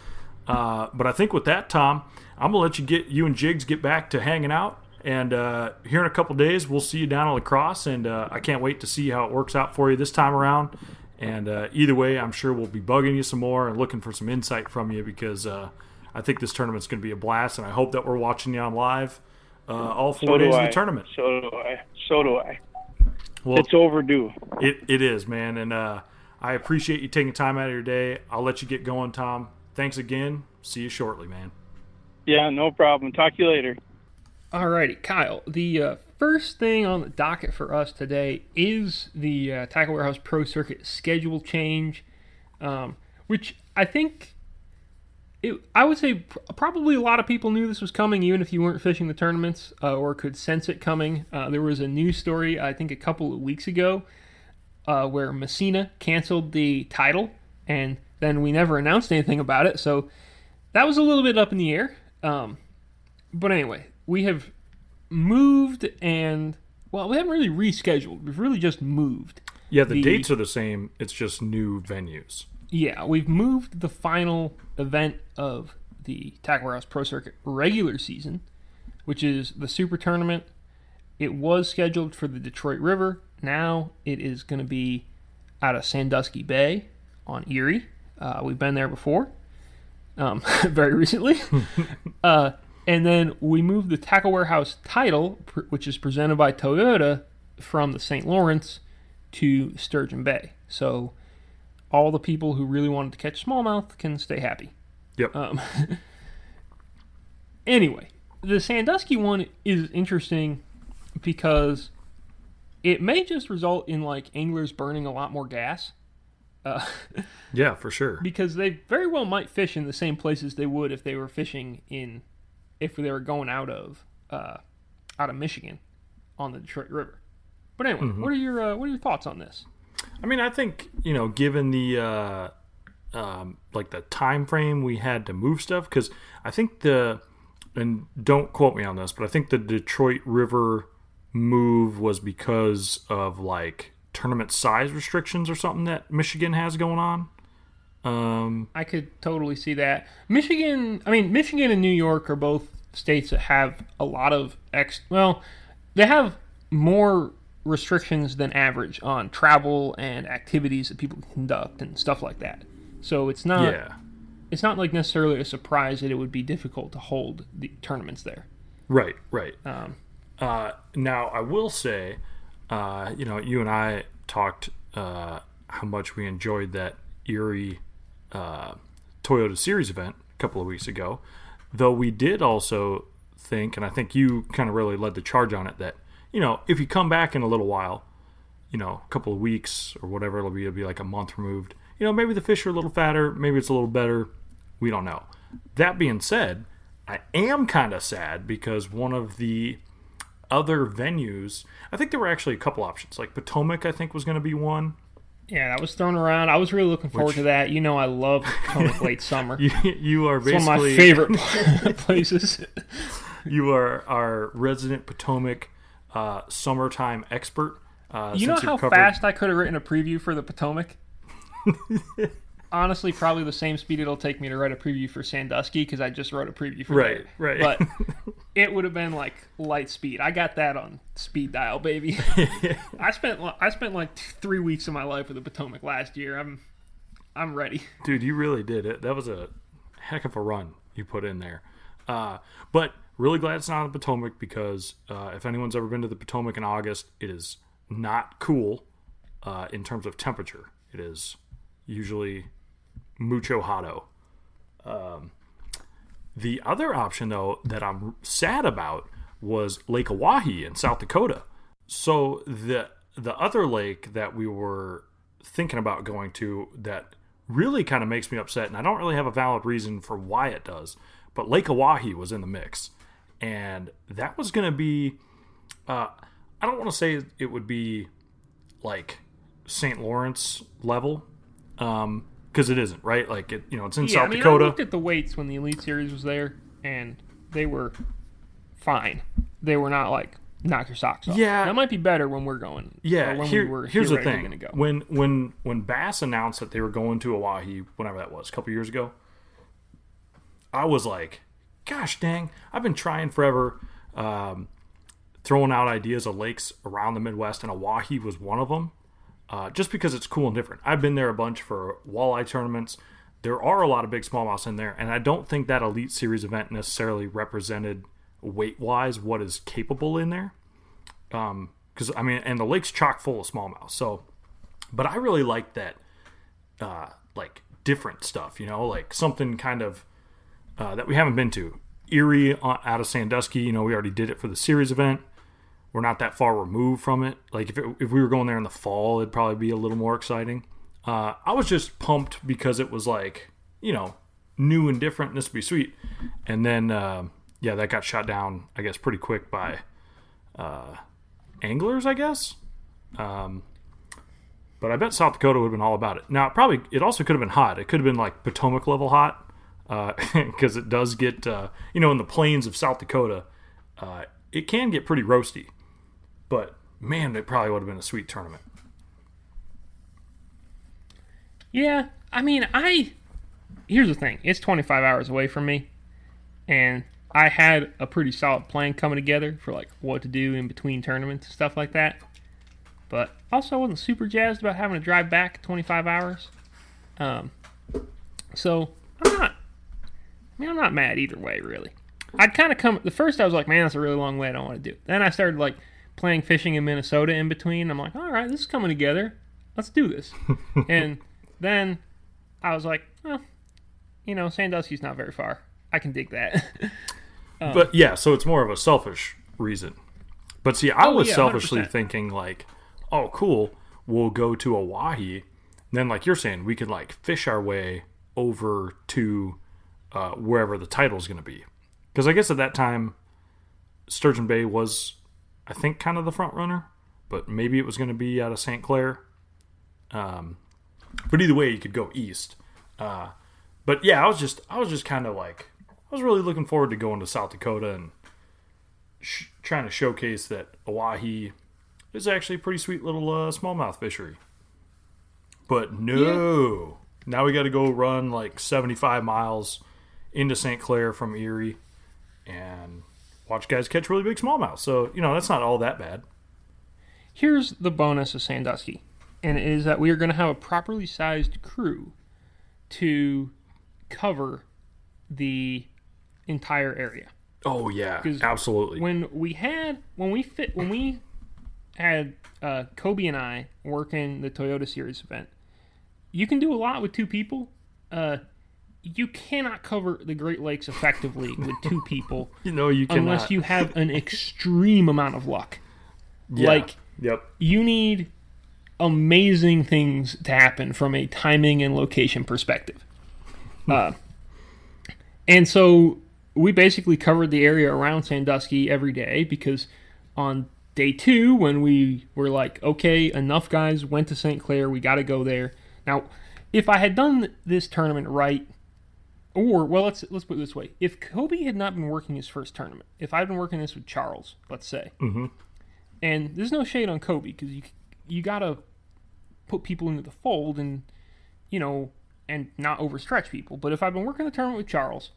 Uh, but I think with that, Tom, I'm gonna let you get you and Jigs get back to hanging out. And uh, here in a couple days, we'll see you down on La Crosse, and uh, I can't wait to see how it works out for you this time around. And uh, either way, I'm sure we'll be bugging you some more and looking for some insight from you because uh, I think this tournament's going to be a blast, and I hope that we're watching you on live uh, all four So days of the tournament. So do I. So do I. Well, It's overdue. it, it is, man, and uh, I appreciate you taking time out of your day. I'll let you get going, Tom. Thanks again. See you shortly, man. Yeah, no problem. Talk to you later. All righty, Kyle. The uh, first thing on the docket for us today is the uh, Tackle Warehouse Pro Circuit schedule change, um, which I think it, I would say pr- probably a lot of people knew this was coming, even if you weren't fishing the tournaments uh, or could sense it coming. Uh, there was a news story, I think, a couple of weeks ago uh, where Massena canceled the title, and then we never announced anything about it. So that was a little bit up in the air. Um, but anyway, we have moved and well, we haven't really rescheduled. We've really just moved. Yeah, the, The- dates are the same. It's just new venues. Yeah, we've moved the final event of the Tackle Warehouse Pro Circuit regular season, which is the Super Tournament. It was scheduled for the Detroit River. Now it is going to be out of Sandusky Bay on Erie. Uh, we've been there before, um, very recently. uh, and then we moved the Tackle Warehouse title, which is presented by Toyota, from the St. Lawrence to Sturgeon Bay. So all the people who really wanted to catch smallmouth can stay happy. Yep. Um, anyway, the Sandusky one is interesting because it may just result in like anglers burning a lot more gas. Uh, yeah, for sure. because they very well might fish in the same places they would if they were fishing in if they were going out of uh, out of Michigan on the Detroit River. But anyway, what are your uh, what are your thoughts on this? I mean, I think you know, given the uh, um, like the time frame we had to move stuff, because I think the and don't quote me on this, but I think the Detroit River move was because of like tournament size restrictions or something that Michigan has going on. Um, I could totally see that. Michigan, I mean, Michigan and New York are both states that have a lot of ex. Well, they have more restrictions than average on travel and activities that people conduct and stuff like that. So it's not yeah, it's not like necessarily a surprise that it would be difficult to hold the tournaments there. right, right. Um, Uh, now I will say, uh, you know, you and I talked uh, how much we enjoyed that Erie uh, Toyota Series event a couple of weeks ago. Though we did also think, and I think you kind of really led the charge on it, that you know, if you come back in a little while, you know, a couple of weeks or whatever it'll be, it'll be like a month removed. You know, maybe the fish are a little fatter, maybe it's a little better. We don't know. That being said, I am kind of sad because one of the other venues, I think there were actually a couple options. Like Potomac, I think was going to be one. Yeah, that was thrown around. I was really looking forward Which- to that. You know, I love Potomac late summer. You, you are It's one of my favorite places. you are our resident Potomac uh, summertime expert. Uh, You know how covered- fast I could have written a preview for the Potomac? Honestly, probably the same speed it'll take me to write a preview for Sandusky because I just wrote a preview for Right, there. right. But it would have been like light speed. I got that on speed dial, baby. I spent I spent like three weeks of my life with the Potomac last year. I'm I'm ready. Dude, you really did it. That was a heck of a run you put in there. Uh, but really glad it's not on the Potomac because uh, if anyone's ever been to the Potomac in August, it is not cool uh, in terms of temperature. It is usually mucho hoto. Um, the other option, though, that I'm sad about was Lake Oahe in South Dakota. So the the other lake that we were thinking about going to that really kind of makes me upset, and I don't really have a valid reason for why it does. But Lake Oahe was in the mix, and that was going to be. Uh, I don't want to say it would be like St. Lawrence level, because it isn't, right? Like it, you know, it's in yeah, South I mean, Dakota. I looked at the weights when the Elite Series was there, and they were fine. They were not like knock your socks off. Yeah. that might be better when we're going. Yeah, when here- we were here's the theoretically thing. Gonna go. When when when Bass announced that they were going to Oahe, whenever that was, a couple years ago, I was like, "Gosh dang! I've been trying forever, um, throwing out ideas of lakes around the Midwest, and Oahe was one of them. Uh, just because it's cool and different. I've been there a bunch for walleye tournaments. There are a lot of big smallmouths in there, and I don't think that Elite Series event necessarily represented weight wise what is capable in there because I mean, and the lake's chock full of smallmouth. So, but I really like that, uh, like different stuff. You know, like something kind of uh, that we haven't been to. Erie uh, out of Sandusky. You know, we already did it for the series event. We're not that far removed from it. Like if it, if we were going there in the fall, it'd probably be a little more exciting. Uh, I was just pumped because it was like you know new and different. And this would be sweet. And then uh, yeah, that got shot down. I guess pretty quick by anglers, I guess. Um, but I bet South Dakota would have been all about it. Now, it probably it also could have been hot. It could have been like Potomac level hot because it does get uh, you know in the plains of South Dakota, uh, it can get pretty roasty. But man, it probably would have been a sweet tournament. Yeah, I mean, I here's the thing: it's 25 hours away from me, and I had a pretty solid plan coming together for like what to do in between tournaments and stuff like that. But also, I wasn't super jazzed about having to drive back 25 hours. Um, so I'm not. I mean, I'm not mad either way, really. I'd kind of come. The first, I was like, man, that's a really long way. I don't want to do. It. Then I started like playing fishing in Minnesota in between. I'm like, all right, this is coming together. Let's do this. and then I was like, well, you know, Sandusky's not very far. I can dig that. But yeah, so it's more of a selfish reason. But see, I Oh, was yeah, selfishly 100%. thinking like, oh, cool, we'll go to Oahe. Then, like you're saying, we could like fish our way over to uh, wherever the title's going to be. Because I guess at that time, Sturgeon Bay was, I think, kind of the front runner. But maybe it was going to be out of St. Clair. Um, but either way, you could go east. Uh, but yeah, I was just, I was just kind of like, I was really looking forward to going to South Dakota and sh- trying to showcase that Oahe is actually a pretty sweet little uh, smallmouth fishery. But no, now we got to go run like 75 miles into St. Clair from Erie and watch guys catch really big smallmouth. So, you know, that's not all that bad. Here's the bonus of Sandusky, and it is that we are going to have a properly sized crew to cover the entire area. Oh, yeah, absolutely. When we had when we fit when we had uh, Kobe and I working the Toyota Series event, you can do a lot with two people. Uh, you cannot cover the Great Lakes effectively with two people you know, you cannot. unless you have an extreme amount of luck. Yeah. like Yep. you need amazing things to happen from a timing and location perspective. Uh, and so we basically covered the area around Sandusky every day because on day two, when we were like, okay, enough guys went to St. Clair, we got to go there. Now, if I had done this tournament right, or well, let's let's put it this way: if Kobe had not been working his first tournament, if I'd been working this with Charles, let's say, mm-hmm. and there's no shade on Kobe because you you gotta put people into the fold and you know and not overstretch people. But if I'd been working the tournament with Charles,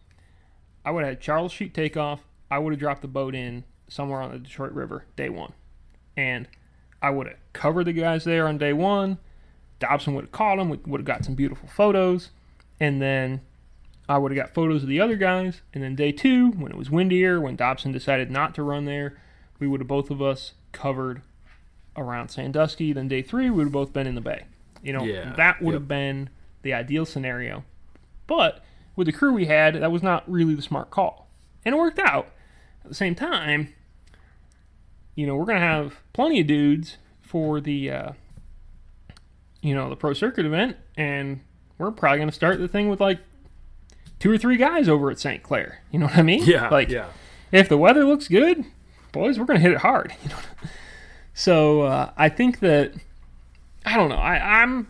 I would have had Charles shoot takeoff. I would have dropped the boat in somewhere on the Detroit River day one, and I would have covered the guys there on day one. Dobson would have caught them. We would have got some beautiful photos, and then I would have got photos of the other guys. And then day two, when it was windier, when Dobson decided not to run there, we would have both of us covered around Sandusky. Then day three, we would have both been in the bay. You know, Yeah, that would yep. have been the ideal scenario. But with the crew we had, that was not really the smart call. And it worked out. At the same time, you know, we're going to have plenty of dudes for the, uh, you know, the pro circuit event, and we're probably going to start the thing with like two or three guys over at St. Clair. You know what I mean? Yeah, Like, yeah. if the weather looks good, boys, we're going to hit it hard. You know? So uh, I think that I don't know. I, I'm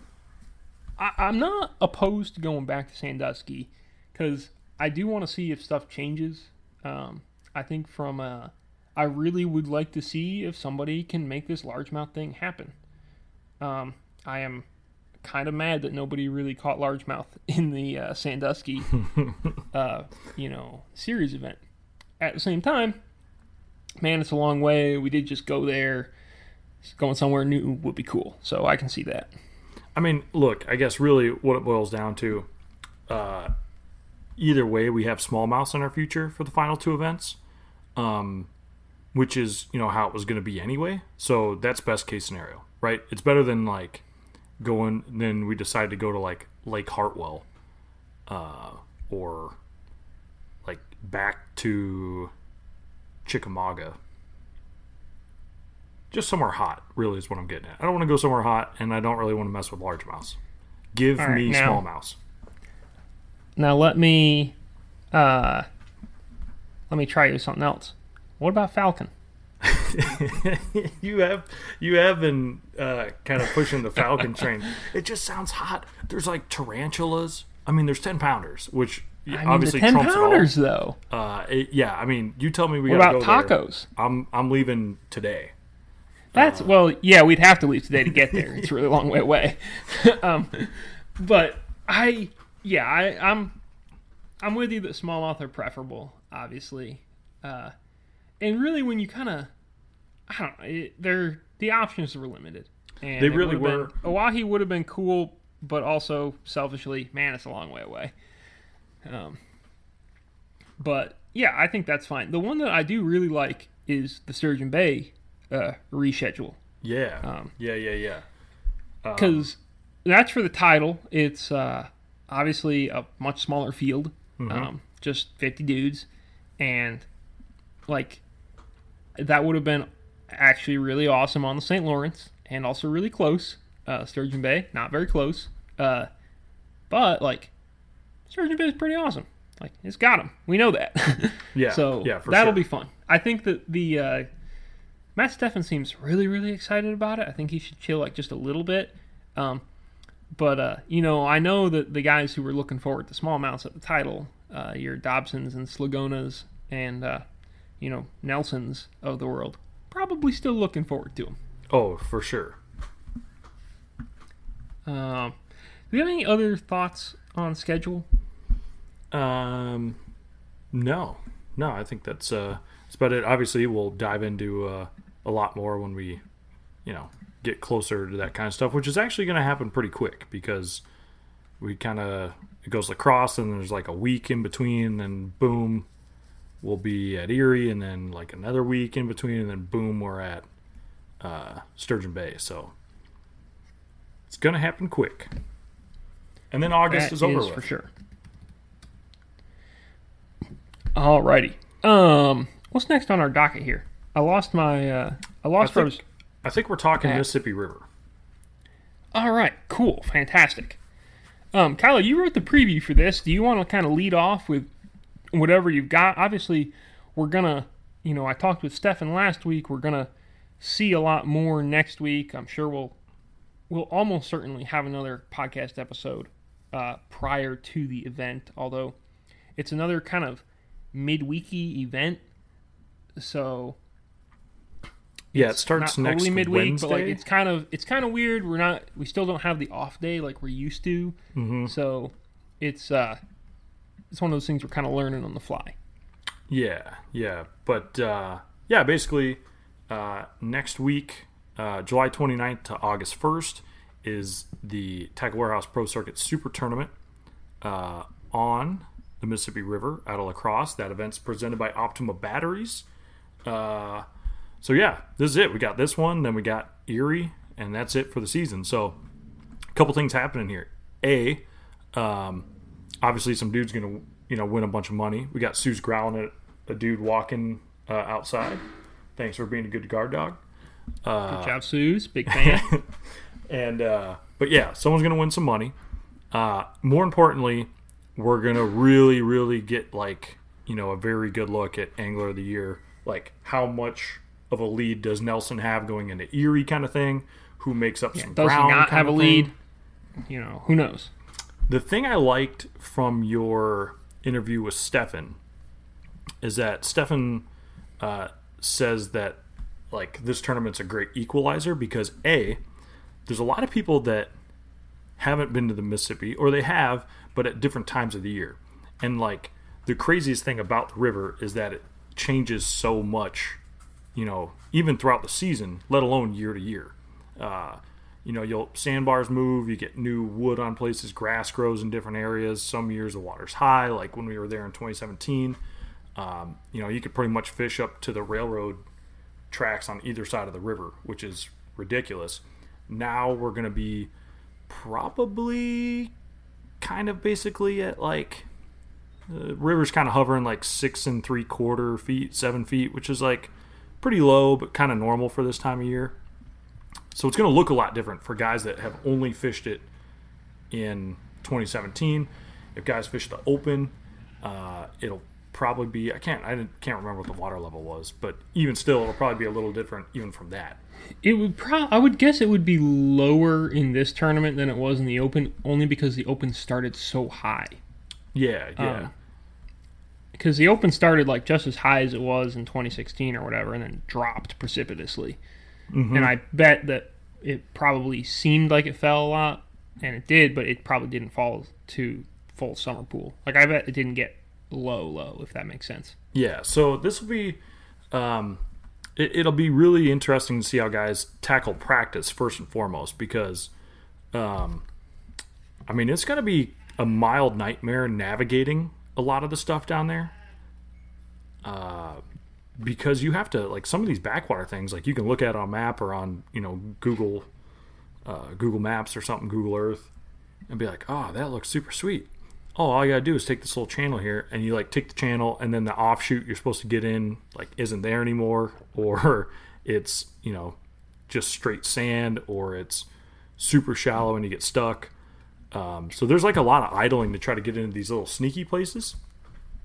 I, I'm not opposed to going back to Sandusky because I do want to see if stuff changes. Um, I think from uh, I really would like to see if somebody can make this largemouth thing happen. Um, I am kind of mad that nobody really caught largemouth in the uh, Sandusky, uh, you know, series event. At the same time, man, it's a long way. We did just go there. Going somewhere new would be cool, so I can see that. I mean, look, I guess really what it boils down to, uh, either way, we have smallmouths in our future for the final two events, um, which is you know how it was going to be anyway. So that's best case scenario, right? It's better than like going. Then we decide to go to like Lake Hartwell, uh, or like back to Chickamauga. Just somewhere hot, really, is what I'm getting at. I don't want to go somewhere hot, and I don't really want to mess with largemouths. Give right, me now- smallmouths. Now let me, uh, let me try you something else. What about falcon? you have you have been uh, kind of pushing the falcon train. It just sounds hot. There's like tarantulas. I mean, there's ten pounders, which I mean, obviously the ten trumps pounders it though. Uh, it- yeah, I mean, you tell me we What gotta about go there. tacos? I'm I'm leaving today. That's well, yeah, we'd have to leave today to get there. It's a really long way away. um, but I, yeah, I, I'm, I'm with you that smallmouth are preferable, obviously, uh, and really when you kind of, I don't know, it, they're the options were limited. And They really would've Been, Oahe would have been cool, but also selfishly, man, it's a long way away. Um, but yeah, I think that's fine. The one that I do really like is the Sturgeon Bay uh, reschedule Yeah, Um, yeah, yeah, yeah. Um, because that's for the title. It's uh, obviously a much smaller field, Mm-hmm. um, just 50 dudes, and like that would have been actually really awesome on the St. Lawrence and also really close. Uh, Sturgeon Bay, not very close, uh, but like Sturgeon Bay is pretty awesome. Like it's got them. We know that. Yeah, so yeah, that'll sure. be fun. I think that the uh, Matt Stefan seems really, really excited about it. I think he should chill like just a little bit. Um, but uh, you know, I know that the guys who were looking forward to smallmouths at the title, uh, your Dobsons and Slagonas and uh, you know Nelsons of the world, probably still looking forward to them. Oh, for sure. Um, do you have any other thoughts on schedule? Um, no, no. I think that's uh, that's about it. Obviously, we'll dive into uh, a lot more when we, you know, get closer to that kind of stuff, which is actually going to happen pretty quick because we kind of it goes La Crosse and there's like a week in between, and boom, we'll be at Erie, and then like another week in between, and then boom, we're at uh, Sturgeon Bay. So it's going to happen quick. And then August That is over with. for sure. Alrighty. Um, what's next on our docket here? I lost my. Uh, I lost. I think, I think we're talking. Mississippi River. All right, cool, fantastic. Um, Kyla, you wrote the preview for this. Do you want to kind of lead off with whatever you've got? Obviously, we're gonna, you know, I talked with Stefan last week. We're gonna see a lot more next week. I'm sure we'll we'll almost certainly have another podcast episode uh, prior to the event. Although it's another kind of midweeky event, so Yeah, it starts not next totally midweek, Wednesday. but like it's kind of it's kind of weird. We're not we still don't have the off day like we're used to, Mm-hmm. so it's uh it's one of those things we're kind of learning on the fly. yeah, yeah, but uh, yeah, basically uh, next week, uh, July 29th to August 1st, is the Tackle Warehouse Pro Circuit Super Tournament uh, on the Mississippi River at of La Crosse. That event's presented by Optima Batteries. Uh, so yeah, this is it. We got this one, then we got Erie, and that's it for the season. So a couple things happening here. A, um, obviously some dude's gonna you know win a bunch of money. We got Sue's growling at a dude walking uh, outside. Thanks for being a good guard dog. Good job, Sue's Big fan. And uh, but yeah, someone's gonna win some money. Uh, more importantly, we're gonna really, really get like you know a very good look at Angler of the Year. Like how much of a lead does Nelson have going into Erie, kind of thing. Who makes up some Does he ground? not kind have a lead? You know, who knows? The thing I liked from your interview with Stefan is that Stefan uh, says that like this tournament's a great equalizer because a there's a lot of people that haven't been to the Mississippi or they have but at different times of the year. And like the craziest thing about the river is that it changes so much you know even throughout the season let alone year to year. Uh, you know you'll sandbars move you get new wood on places grass grows in different areas. Some years the water's high like when we were there in 2017 um, you know you could pretty much fish up to the railroad tracks on either side of the river which is ridiculous. Now we're going to be probably kind of basically at like the river's kind of hovering like six and three quarter feet seven feet which is like pretty low but kind of normal for this time of year so it's going to look a lot different for guys that have only fished it in 2017. If guys fish the open, uh, it'll probably be I can't I can't remember what the water level was, but even still, it'll probably be a little different even from that. It would pro- I would guess it would be lower in this tournament than it was in the Open, only because the Open started so high. Yeah, yeah, Um, Because the Open started like just as high as it was in 2016 or whatever, and then dropped precipitously. And I bet that it probably seemed like it fell a lot, and it did, but it probably didn't fall to full summer pool. Like I bet it didn't get low, low, if that makes sense. yeah. So this will be, um, it, it'll be really interesting to see how guys tackle practice first and foremost because, um, I mean, it's going to be a mild nightmare navigating a lot of the stuff down there. Uh, because you have to like some of these backwater things, like you can look at on map or on you know Google, uh, Google Maps or something, Google Earth, and be like, oh, that looks super sweet. Oh, all you gotta do is take this little channel here, and you like take the channel, and then the offshoot you're supposed to get in like isn't there anymore, or it's you know just straight sand, or it's super shallow and you get stuck. Um, so there's like a lot of idling to try to get into these little sneaky places.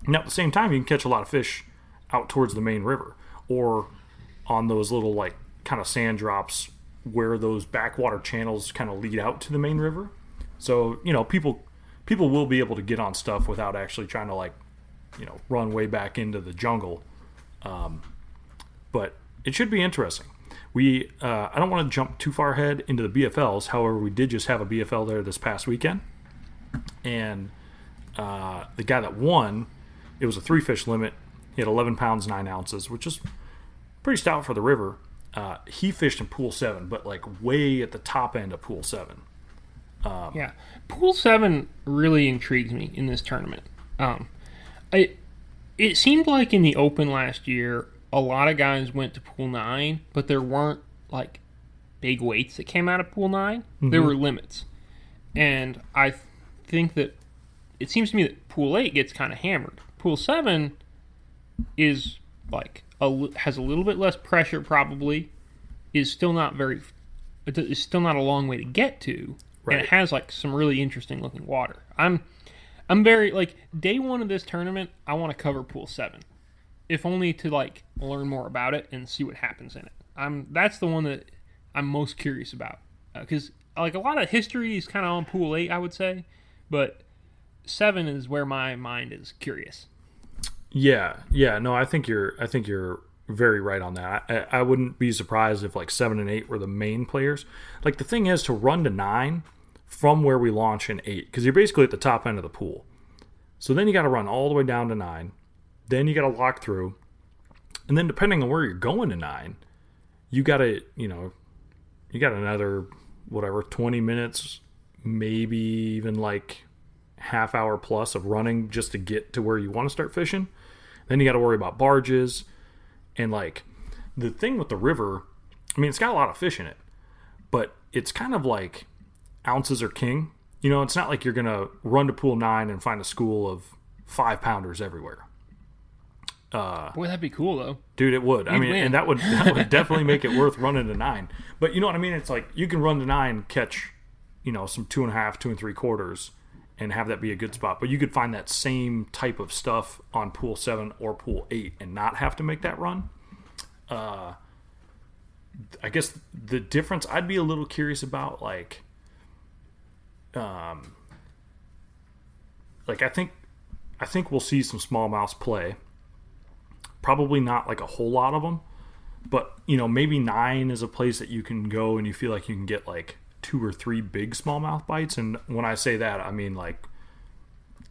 Now at the same time, you can catch a lot of fish out towards the main river or on those little like kind of sand drops where those backwater channels kind of lead out to the main river. So you know people people will be able to get on stuff without actually trying to like you know run way back into the jungle. Um, but it should be interesting. We uh, I don't want to jump too far ahead into the BFLs. However, we did just have a BFL there this past weekend, and uh, the guy that won, it was a three fish limit. He had 11 pounds 9 ounces, which is pretty stout for the river. Uh, he fished in pool seven, but like way at the top end of pool seven. Yeah, Pool Seven really intrigues me in this tournament. Um, I it seemed like in the Open last year, a lot of guys went to Pool Nine, but there weren't like big weights that came out of Pool 9 There were limits, and I think that it seems to me that Pool Eight gets kind of hammered. Pool Seven is like a, has a little bit less pressure, probably is still not very it's still not a long way to get to and it has like some really interesting looking water. I'm i'm very like day one of this tournament i want to cover pool seven if only to like learn more about it and see what happens in it. I'm that's the one that i'm most curious about uh, because like a lot of history is kind of on pool eight i would say but seven is where my mind is curious Yeah, yeah. No, I think you're. I think you're very right on that. I, I wouldn't be surprised if like seven and eight were the main players. Like the thing is to run to nine from where we launch in eight because you're basically at the top end of the pool. So then you got to run all the way down to nine. Then you got to lock through, and then depending on where you're going to nine, you got to you know, you got another whatever twenty minutes, maybe even like half hour plus of running just to get to where you want to start fishing. Then you got to worry about barges and like the thing with the river. I mean, it's got a lot of fish in it, but it's kind of like ounces are king. You know, it's not like you're gonna run to pool nine and find a school of five pounders everywhere. Uh, boy that'd be cool though Dude, it would. I You'd mean, win. and that would that would definitely make it worth running to nine. But you know what I mean? It's like you can run to nine, catch, you know some two and a half, two and three quarters, and have that be a good spot. But you could find that same type of stuff on pool seven or pool eight and not have to make that run. Uh, I guess the difference I'd be a little curious about, like, um, like I think, I think we'll see some smallmouths play. Probably not like a whole lot of them, but you know maybe nine is a place that you can go and you feel like you can get like two or three big smallmouth bites. And when I say that, I mean like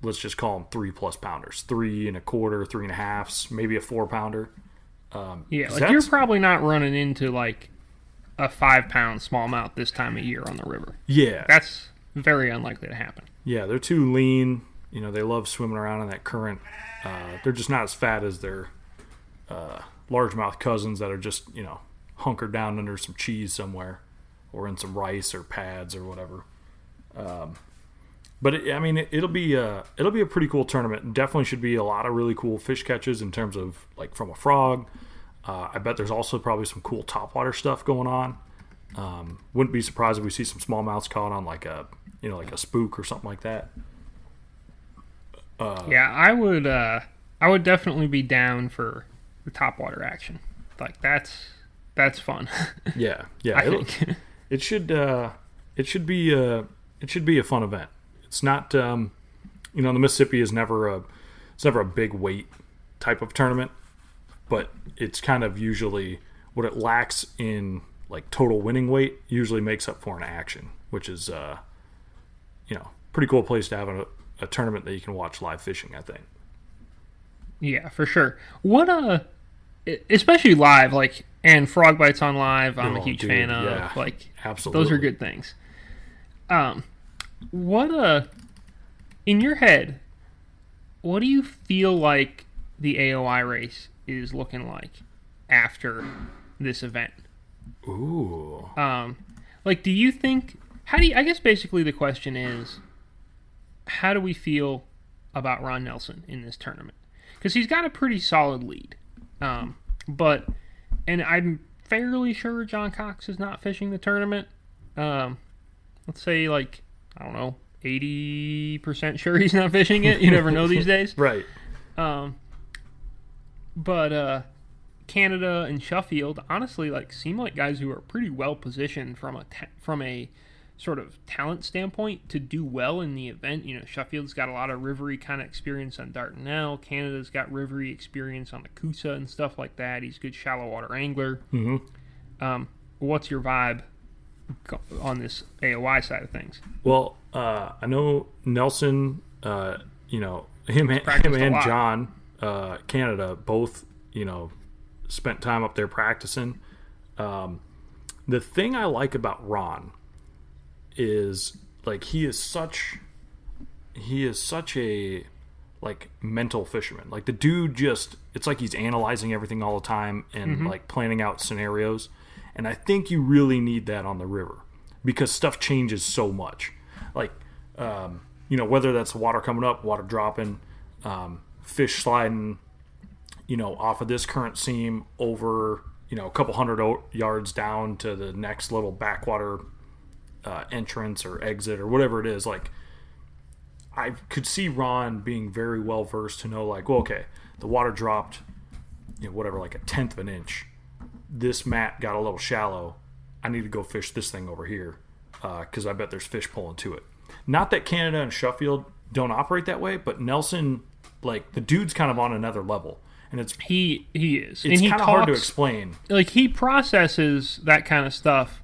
let's just call them three plus pounders, three and a quarter, three and a halfs, maybe a four pounder. Um, Yeah, like you're probably not running into like a five pound smallmouth this time of year on the river. yeah, That's very unlikely to happen. yeah, they're too lean. You know, they love swimming around in that current. Uh, they're just not as fat as their uh, largemouth cousins that are just you know hunkered down under some cheese somewhere, or in some rice or pads or whatever. Um, but it, I mean, it, it'll be a it'll be a pretty cool tournament. Definitely should be a lot of really cool fish catches in terms of like from a frog. Uh, I bet there's also probably some cool topwater stuff going on. Um, wouldn't be surprised if we see some smallmouths caught on like a you know like a spook or something like that. yeah, I would uh I would definitely be down for the topwater action. Like that's that's fun. Yeah, yeah. I think. it should uh, it should be a it should be a fun event. It's not um, you know the Mississippi is never a it's never a big weight type of tournament, but it's kind of usually what it lacks in like total winning weight usually makes up for an action, which is uh, you know pretty cool place to have a, a tournament that you can watch live fishing. I think. Yeah, for sure. What uh especially live, like and frog bites on live, I'm a Oh, huge dude, fan of. yeah. Like Absolutely, those are good things. Um what uh in your head, what do you feel like the AOY race is looking like after this event? Ooh, Um, like, do you think? How do you? I guess basically the question is, how do we feel about Ron Nelson in this tournament? Because he's got a pretty solid lead, um, but and I'm fairly sure John Cox is not fishing the tournament. Um, let's say like I don't know, eighty percent sure he's not fishing it. You never know these days. right. Um, but uh, Canada and Sheffield honestly like seem like guys who are pretty well positioned from a ta- from a sort of talent standpoint to do well in the event. You know, Sheffield's got a lot of rivery kind of experience on Dardanelle. Canada's got rivery experience on the Coosa and stuff like that. He's a good shallow water angler. Mhm. Um, what's your vibe on this AOY side of things? Well, uh, I know Nelson. Uh, you know him, him Practiced and. John, uh, Canada, both. You know, spent time up there practicing. Um, the thing I like about Ron is like he is such he is such a like mental fisherman. Like the dude just it's like he's analyzing everything all the time and like planning out scenarios. And I think you really need that on the river because stuff changes so much. Like um, you know, whether that's water coming up, water dropping, um, fish sliding, you know, off of this current seam over, you know, a couple hundred o- yards down to the next little backwater uh, entrance or exit or whatever it is. Like, I could see Ron being very well versed to know, like, well, okay, the water dropped, you know, whatever, like a tenth of an inch. This mat got a little shallow. I need to go fish this thing over here because I bet there's fish pulling to it. Not that Canada and Sheffield don't operate that way, but Nelson, like, the dude's kind of on another level. And it's He he is, it's kind of hard to explain. like he processes that kind of stuff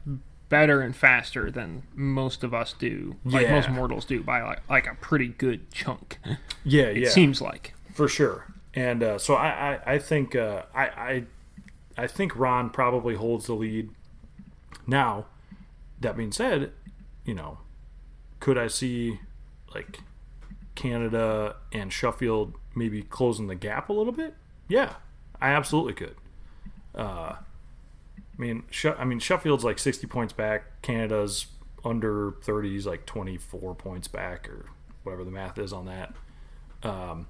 better and faster than most of us do like Yeah. most mortals do by like like a pretty good chunk Yeah, it yeah, seems like for sure. And uh, so I, I, I think uh, I, I, I think Ron probably holds the lead. Now, that being said, you know, could I see like Canada and Sheffield maybe closing the gap a little bit? Yeah, I absolutely could. Uh, I mean, she- I mean Sheffield's like sixty points back. Canada's under 30s, like twenty four points back, or whatever the math is on that. Um,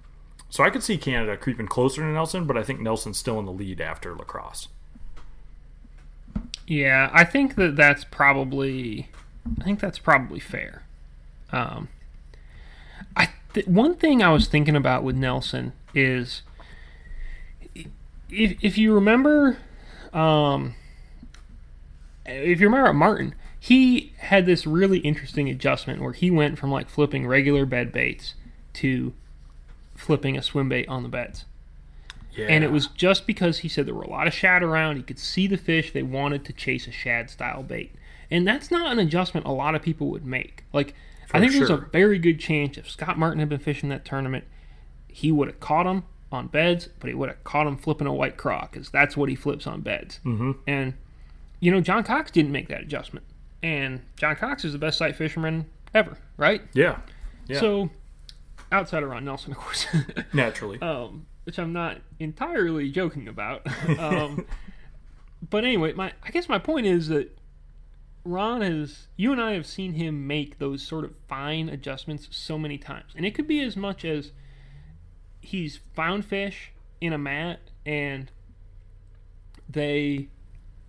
so I could see Canada creeping closer to Nelson, but I think Nelson's still in the lead after La Crosse. yeah i think that that's probably I think that's probably fair. Um, I th- one thing I was thinking about with Nelson is if if you remember, um, if you remember Martin, he had this really interesting adjustment where he went from like flipping regular bed baits to flipping a swim bait on the beds. Yeah. And it was just because he said there were a lot of shad around. He could see the fish. They wanted to chase a shad style bait. And that's not an adjustment a lot of people would make. Like, I think there's a very good chance if Scott Martin had been fishing that tournament, he would have caught him on beds, but he would have caught him flipping a white craw because that's what he flips on beds. Mm-hmm. And, you know, John Cox didn't make that adjustment. And John Cox is the best sight fisherman ever, right? yeah. Yeah. So, outside of Ron Nelson, of course. naturally. um, which I'm not entirely joking about. Um, but anyway, my I guess my point is that Ron has you and I have seen him make those sort of fine adjustments so many times, and it could be as much as he's found fish in a mat and they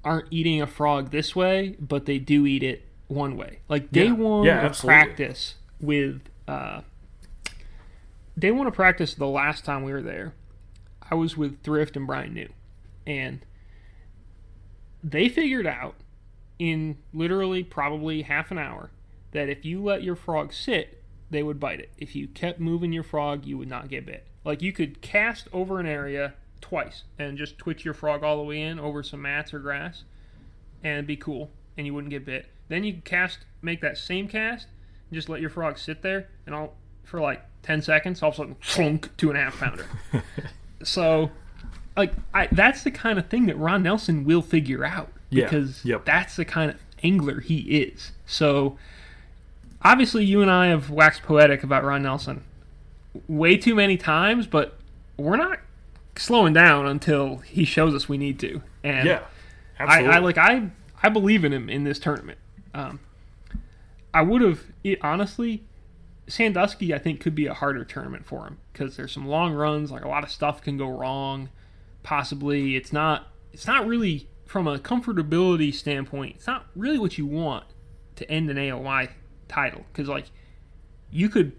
aren't eating a frog this way, but they do eat it one way. Like day Yeah. one Yeah, of absolutely. practice with uh, day one of practice the last time we were there, I was with Thrift and Bryan New, and they figured out in literally probably half an hour that if you let your frog sit, they would bite it. If you kept moving your frog, you would not get bit. Like you could cast over an area twice and just twitch your frog all the way in over some mats or grass and be cool and you wouldn't get bit. Then you cast make that same cast and just let your frog sit there and all for like ten seconds, all of a sudden two and a half pounder. so like I that's the kind of thing that Ron Nelson will figure out Yeah, because yep. that's the kind of angler he is. So obviously you and I have waxed poetic about Ron Nelson way too many times, but we're not slowing down until he shows us we need to. And yeah. I. I like I I believe in him in this tournament. Um, I would have it, honestly. Sandusky, I think, could be a harder tournament for him because there's some long runs. Like a lot of stuff can go wrong. Possibly, it's not. It's not really from a comfortability standpoint. It's not really what you want to end an AOY title because like you could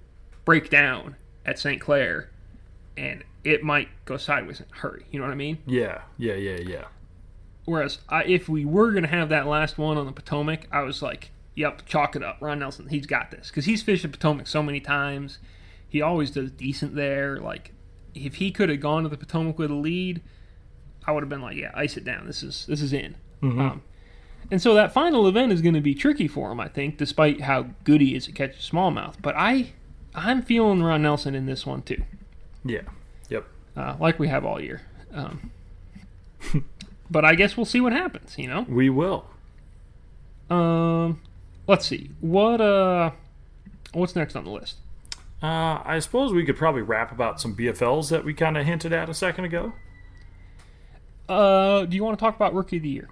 break down at St. Clair and it might go sideways in a hurry. You know what I mean? yeah. Yeah. Yeah. Yeah. Whereas I, if we were going to have that last one on the Potomac, I was like, yep, chalk it up. Ron Nelson, he's got this. Because he's fished the Potomac so many times. He always does decent there. Like, if he could have gone to the Potomac with a lead, I would have been like, yeah, ice it down. This is this is in. Um, and so that final event is going to be tricky for him, I think, despite how good he is at catching smallmouth. But I, I'm feeling Ron Nelson in this one too, Yeah. Uh, like we have all year. Um, but I guess we'll see what happens. You know. We will. Um, let's see. What uh, what's next on the list? Uh, I suppose we could probably wrap about some BFLs that we kind of hinted at a second ago. Uh, do you want to talk about rookie of the year?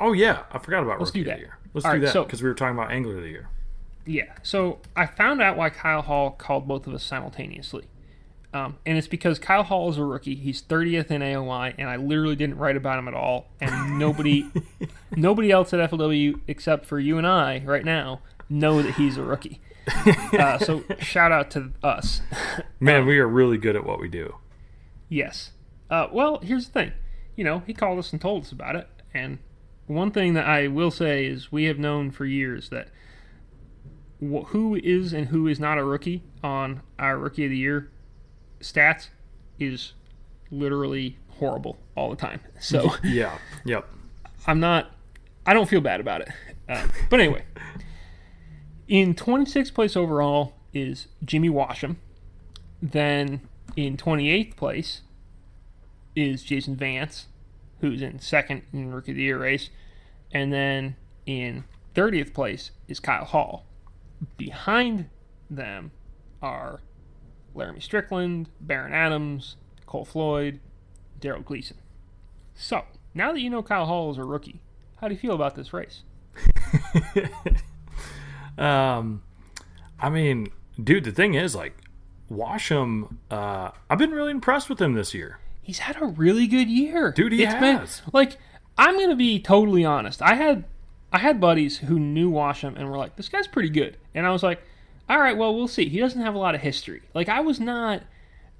Oh yeah, I forgot about Let's rookie do of that. the year. Let's All do right, that so- because we were talking about angler of the year. Yeah. So I found out why Kyle Hall called both of us simultaneously. Um, and it's because Kyle Hall is a rookie. He's 30th in AOY, and I literally didn't write about him at all. And nobody, nobody else at FLW except for you and I right now know that he's a rookie. Uh, so shout out to us. Man, we are really good at what we do. Yes. Uh, well, here's the thing. You know, he called us and told us about it. And one thing that I will say is we have known for years that wh- who is and who is not a rookie on our Rookie of the Year stats is literally horrible all the time. So Yeah. Yep. I'm not, I don't feel bad about it. Uh, but anyway, in 26th place overall is Jimmy Washam. Then in 28th place is Jason Vance, who's in second in Rookie of the Year race. And then in 30th place is Kyle Hall. Behind them are Laramie Strickland, Baron Adams, Cole Floyd, Daryl Gleason. So, now that you know Kyle Hall is a rookie, how do you feel about this race? Um, I mean, dude, the thing is, like, Washam, uh, I've been really impressed with him this year. He's had a really good year. Dude, he It's been- like, I'm going to be totally honest. I had I had buddies who knew Washam and were like, "This guy's pretty good," and I was like, "All right, well, we'll see." He doesn't have a lot of history. Like I was not,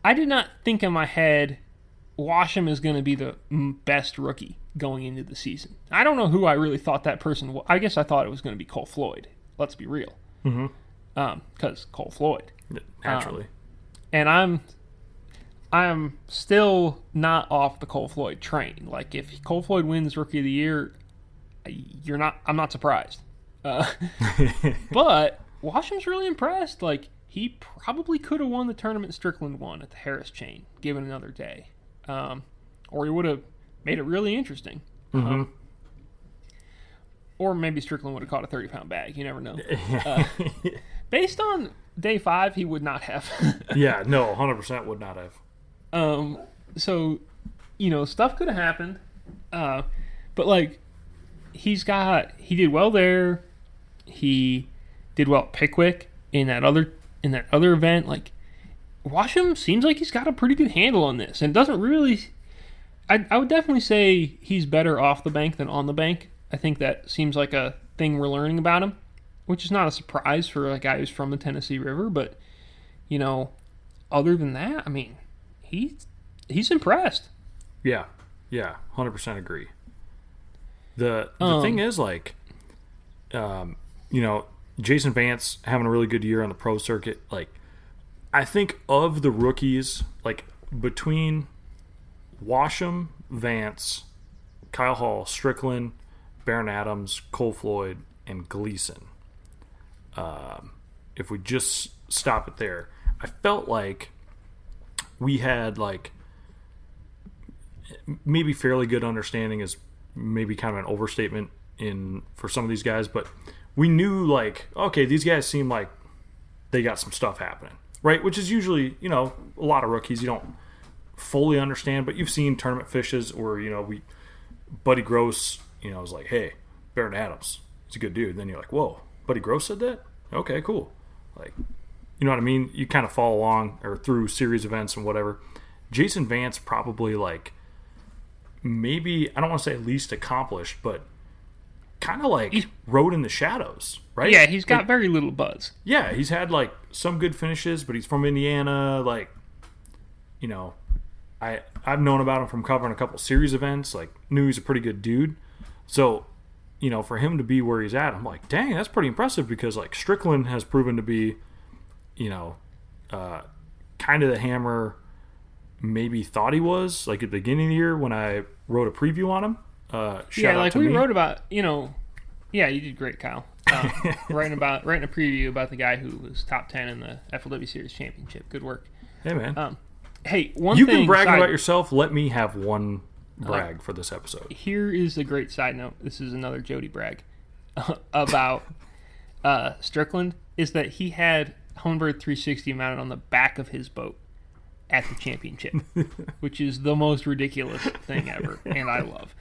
I did not think in my head, Washam is going to be the best rookie going into the season. I don't know who I really thought that person was. I guess I thought it was going to be Cole Floyd. Let's be real, because mm-hmm. Cole Floyd Naturally. and I'm I'm still not off the Cole Floyd train. Like if Cole Floyd wins Rookie of the Year, you're not. I'm not surprised. Uh, but Washam's really impressed. Like he probably could have won the tournament Strickland won at the Harris Chain, given another day, um, or he would have made it really interesting. Um, or maybe Strickland would have caught a 30 pound bag. You never know. Uh, based on day five, he would not have. yeah, no, 100% would not have. Um, so, you know, stuff could have happened. Uh, but like, he's got he did well there. He did well at Pickwick in that other in that other event. Like, Washam seems like he's got a pretty good handle on this, and doesn't really. I I would definitely say he's better off the bank than on the bank. I think that seems like a thing we're learning about him, which is not a surprise for a guy who's from the Tennessee River. But you know, other than that, I mean, he's he's impressed. Yeah, yeah, 100% agree. The the Um, thing is like um you know, Jason Vance having a really good year on the pro circuit, like I think of the rookies, like between Washam, Vance, Kyle Hall, Strickland, Baron Adams, Cole Floyd, and Gleason. Um, if we just stop it there, I felt like we had like maybe fairly good understanding is maybe kind of an overstatement in for some of these guys, but we knew like okay, these guys seem like they got some stuff happening, right? Which is usually you know a lot of rookies you don't fully understand, but you've seen tournament fishes or you know we Buddy Gross you know was like hey Baron Adams he's a good dude, then you're like whoa Buddy Gross said that okay cool like you know what I mean? You kind of follow along or through series events and whatever. Jason Vance probably like maybe I don't want to say least accomplished, but kind of like He's- rode in the shadows, right? Yeah, he's got Like, very little buzz. yeah, he's had like some good finishes, but he's from Indiana. Like, you know, I I've known about him from covering a couple series events. Like, knew he's a pretty good dude. So, you know, for him to be where he's at, I'm like, dang, that's pretty impressive because like Strickland has proven to be, you know, uh, kind of the hammer. Maybe thought he was like at the beginning of the year when I wrote a preview on him. Uh, yeah, like we me. wrote about, you know, yeah, you did great, Kyle. Uh, writing about writing a preview about the guy who was top ten in the FLW Series Championship. Good work. Hey man, Um, hey, one you can brag side- about yourself. Let me have one brag for this episode. Here is a great side note. This is another Jody brag about uh, Strickland. Is that he had Humminbird 360 mounted on the back of his boat at the championship, which is the most ridiculous thing ever, and I love.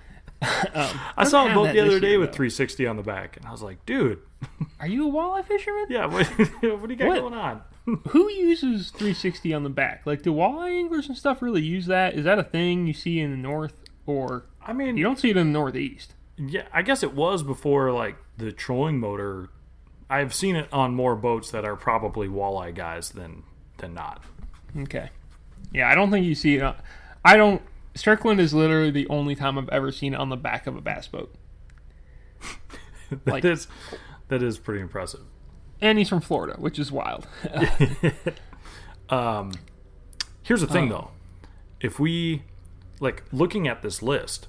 um, I saw a boat the other day year, with though. 360 on the back, and I was like, dude, Are you a walleye fisherman? yeah, what, what do you got What? going on? Who uses 360 on the back? Like, do walleye anglers and stuff really use that? Is that a thing you see in the north, or I mean, you don't see it in the northeast? yeah, I guess it was before like the trolling motor. I've seen it on more boats that are probably walleye guys than than not. Okay. Yeah, I don't think you see it. On, I don't. Strickland is literally the only time I've ever seen it on the back of a bass boat, That Like- is that is pretty impressive. and he's from Florida, which is wild. um, Here's the thing, Oh. though. If we like looking at this list,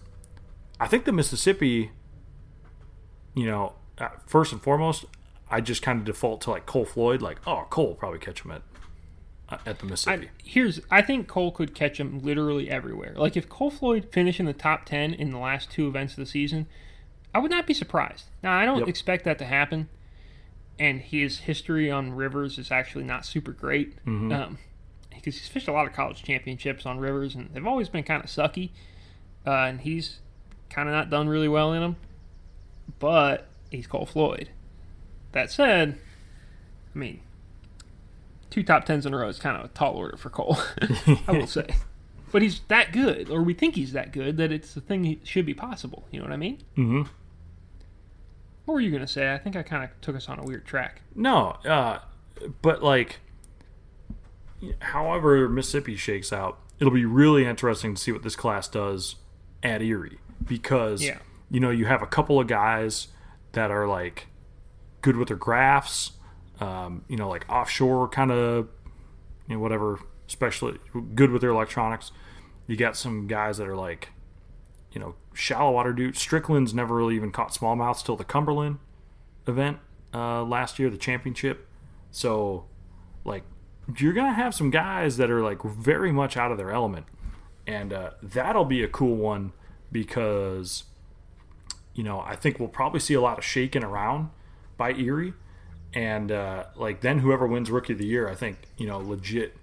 I think the Mississippi, you know, uh, first and foremost, I just kind of default to like Cole Floyd. Like, oh, Cole will probably catch him at at the Mississippi. I, here's, I think Cole could catch him literally everywhere. Like if Cole Floyd finished in the top ten in the last two events of the season, I would not be surprised. Now I don't Yep. expect that to happen, and his history on rivers is actually not super great. Um, because he's fished a lot of college championships on rivers, and they've always been kind of sucky. Uh, and he's kind of not done really well in them. But he's Cole Floyd. That said, I mean, two top tens in a row is kind of a tall order for Cole. I will say. But he's that good, or we think he's that good, that it's a thing that should be possible. You know what I mean? mm-hmm. What were you gonna say? I think I kind of took us on a weird track. No, uh, but like, however Mississippi shakes out, it'll be really interesting to see what this class does at Erie because Yeah. you know you have a couple of guys that are like good with their graphs, um, you know, like offshore kind of, you know, whatever, especially good with their electronics. You got some guys that are like, you know, shallow water dude. Strickland's never really even caught smallmouths till the Cumberland event uh, last year, the championship. So, like, you're gonna have some guys that are like very much out of their element, and uh, that'll be a cool one because, you know, I think we'll probably see a lot of shaking around by Erie, and uh, like then whoever wins Rookie of the Year, I think you know, legit,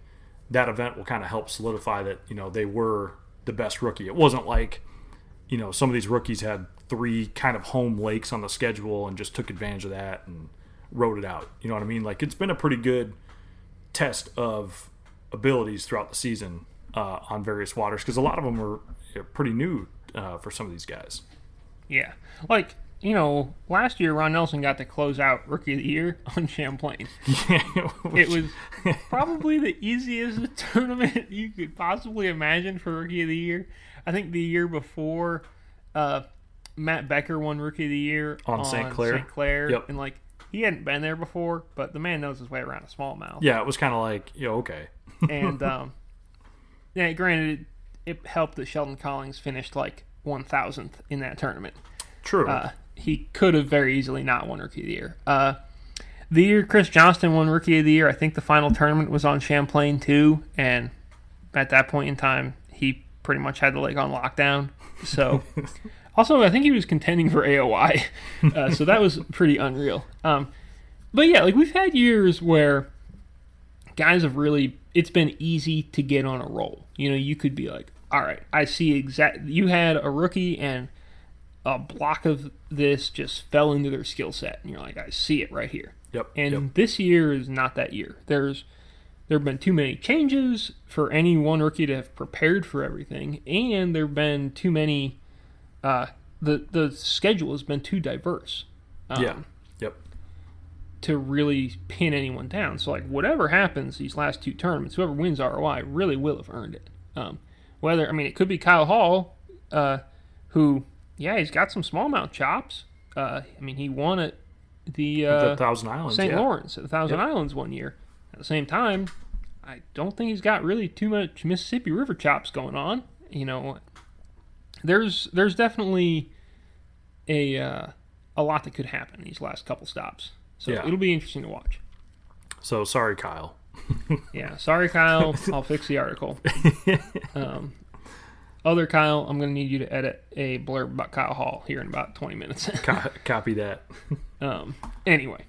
that event will kind of help solidify that you know they were the best rookie. It wasn't like you know, some of these rookies had three kind of home lakes on the schedule and just took advantage of that and wrote it out. You know what I mean? Like it's been a pretty good test of abilities throughout the season uh, on various waters because a lot of them uh, pretty new uh, for some of these guys. Yeah, like you know, last year Ron Nelson got to close out Rookie of the Year on Champlain. Yeah, It was probably the easiest tournament you could possibly imagine for Rookie of the Year. I think the year before, uh, Matt Becker won Rookie of the Year On St. Clair. St. Clair, Yep. and like he hadn't been there before, but the man knows his way around a smallmouth. yeah, it was kind of like, yeah, okay. and um, yeah, granted, it, it helped that Sheldon Collins finished like one thousandth in that tournament. True. Uh, he could have very easily not won Rookie of the Year. Uh, the year Chris Johnston won Rookie of the Year, I think the final tournament was on Champlain too, and at that point in time, he pretty much had the lake on lockdown. So, also, I think he was contending for AOY, uh, so that was pretty unreal. Um, but yeah, like we've had years where guys have really it's been easy to get on a roll. You know, you could be like, all right, I see exact. You had a rookie and a block of this just fell into their skill set, and you're like, I see it right here. yep. And yep. this year is not that year. There's there have been too many changes for any one rookie to have prepared for everything, and there have been too many. Uh, the the schedule has been too diverse. Um, yeah. Yep. to really pin anyone down. So like whatever happens these last two tournaments, whoever wins ROY really will have earned it. Um, whether I mean it could be Kyle Hall, uh, who yeah he's got some smallmouth chops. Uh, I mean he won at the, uh, the Thousand Islands. St. yeah. Lawrence at the Thousand Yep. Islands one year. At the same time, I don't think he's got really too much Mississippi River chops going on. You know, there's there's definitely a uh, a lot that could happen these last couple stops. So Yeah. it'll be interesting to watch. So sorry, Kyle. Yeah, sorry, Kyle. I'll fix the article. Um, other Kyle, I'm going to need you to edit a blurb about Kyle Hall here in about 20 minutes. Co- copy that. um, anyway,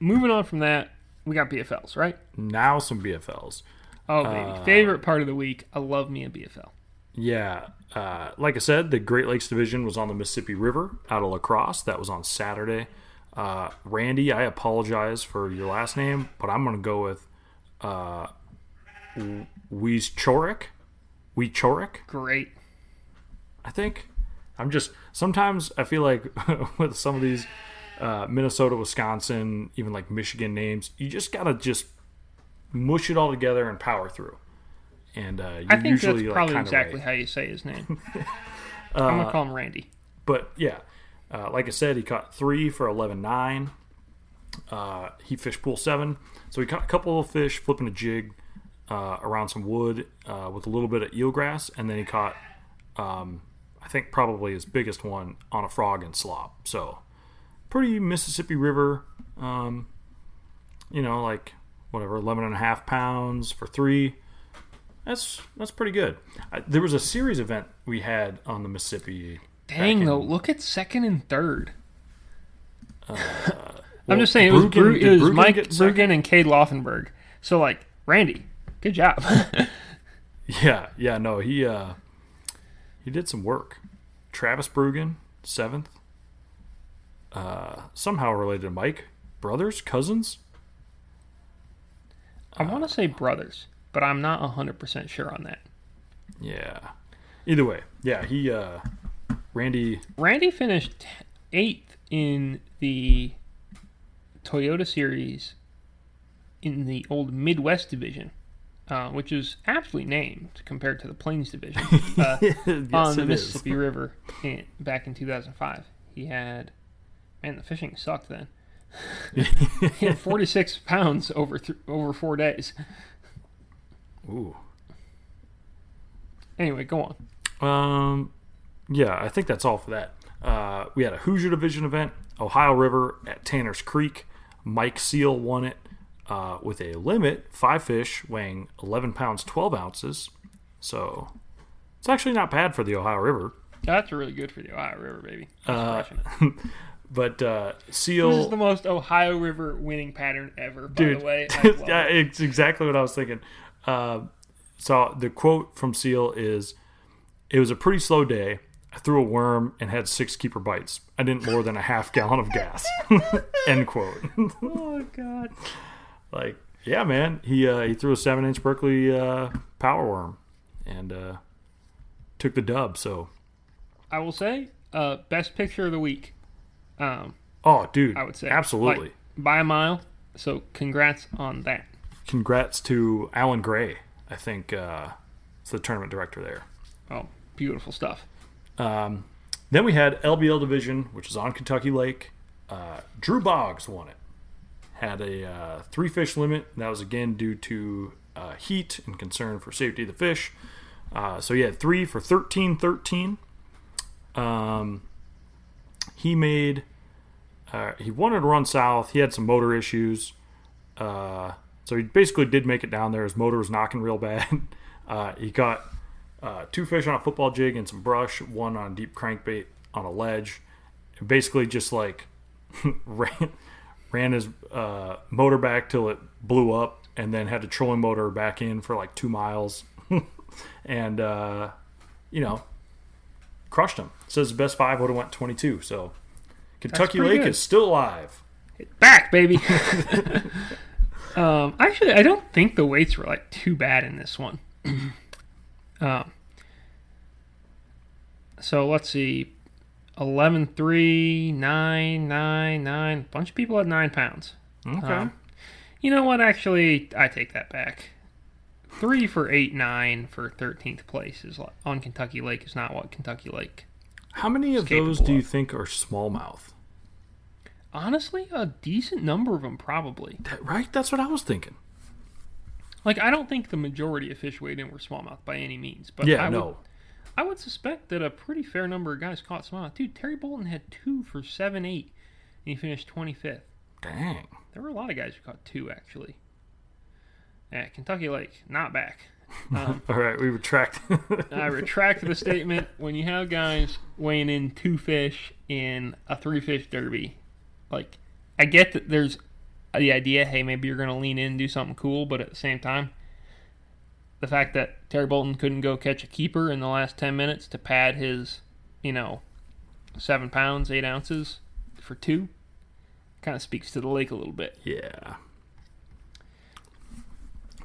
moving on from that, we got BFLs, right? now some BFLs. Oh, baby. Favorite part of the week. I love me a BFL. Yeah, uh, like I said, the Great Lakes Division was on the Mississippi River out of La Crosse. That was on Saturday. Uh, Randy, I apologize for your last name, but I'm going to go with uh, Wieczorek. Wieczorek, Great. I think. I'm just sometimes I feel like with some of these uh, Minnesota, Wisconsin, even like Michigan names, you just gotta just mush it all together and power through. And uh, you're I think that's like, probably exactly right. how you say his name. I'm going to call him Randy. But yeah, uh, like I said, he caught three for 11 9. Uh, he fished pool seven. So he caught a couple of fish flipping a jig uh, around some wood uh, with a little bit of eelgrass. And then he caught, um, I think, probably his biggest one on a frog and slop. So pretty Mississippi River, um, you know, like whatever, 11 and a half pounds for three. That's that's pretty good. I, there was a series event we had on the Mississippi Dang, in- though. Look at second and third. I'm just saying, it was, Bruggen- Bru- it was Bruggen Mike? Bruggen and Cade Laufenberg. So, like, Randy, good job. Yeah, yeah, no, he uh he did some work. Travis Brugan, seventh. Uh somehow related to Mike. Brothers, cousins? I want to say brothers, but I'm not 100% sure on that. Yeah. Either way, yeah, he uh Randy Randy finished eighth in the Toyota Series in the old Midwest division, uh, which is aptly named compared to the Plains division uh, yes, on the it is. Mississippi River in, back in 2005. He had, man, the fishing sucked then. he had 46 pounds over th- over four days. Ooh. Anyway, go on. Um, yeah, I think that's all for that. Uh, we had a Hoosier Division event, Ohio River at Tanner's Creek. Mike Seal won it uh, with a limit five fish weighing 11 pounds 12 ounces. So it's actually not bad for the Ohio River. That's really good for the Ohio River, baby. Uh. But uh, This is the most Ohio River winning pattern ever, by dude, the way. Yeah, it. it's exactly what I was thinking. Uh, so the quote from Seal is, "It was a pretty slow day. I threw a worm and had six keeper bites. I didn't more than a half gallon of gas." End quote. Oh, God. Like, yeah, man, he uh, he threw a seven inch Berkley uh, power worm and uh, took the dub. So, I will say, uh, best picture of the week. Um, oh, dude, I would say absolutely. like, by a mile. So congrats on that. Congrats to Alan Gray. I think uh, it's the tournament director there. Oh, beautiful stuff. Um, then we had LBL Division, which is on Kentucky Lake. Uh, Drew Boggs won it. Had a uh, three fish limit. That was again due to uh, heat and concern for safety of the fish. Uh, so he had three for 13 13. Um, he made, uh, he wanted to run south. He had some motor issues. Uh, so he basically did make it down there. His motor was knocking real bad. Uh, he got two fish on a football jig and some brush, one on a deep crankbait on a ledge. Basically, just like ran, ran his uh, motor back till it blew up, and then had to trolling motor back in for like two miles, and uh, you know, crushed him. Says the best five would have went twenty two. So Kentucky Lake good. is still alive. Back, baby. um, actually, I don't think the weights were like too bad in this one. um, so let's see. 11 3 9 9 9 a bunch of people had 9 pounds Okay. Um, you know what actually i take that back 3 for 8 9 for 13th place is on kentucky lake is not what kentucky lake How many of those do you of. think are smallmouth? honestly a decent number of them probably That, right? That's what I was thinking. Like I don't think the majority of fish weighed in were smallmouth by any means, but Yeah, I no. would, I would suspect that a pretty fair number of guys caught smallmouth. Dude, Terry Bolton had two for seven eight, and he finished twenty fifth. Dang. There were a lot of guys who caught two actually. Yeah, Kentucky Lake not back. Um, All right, we retract. I retract the statement. When you have guys weighing in two fish in a three fish derby, like I get that there's the idea, hey, maybe you're going to lean in and do something cool, but at the same time, the fact that Terry Bolton couldn't go catch a keeper in the last 10 minutes to pad his, you know, seven pounds, eight ounces for two kind of speaks to the lake a little bit. yeah.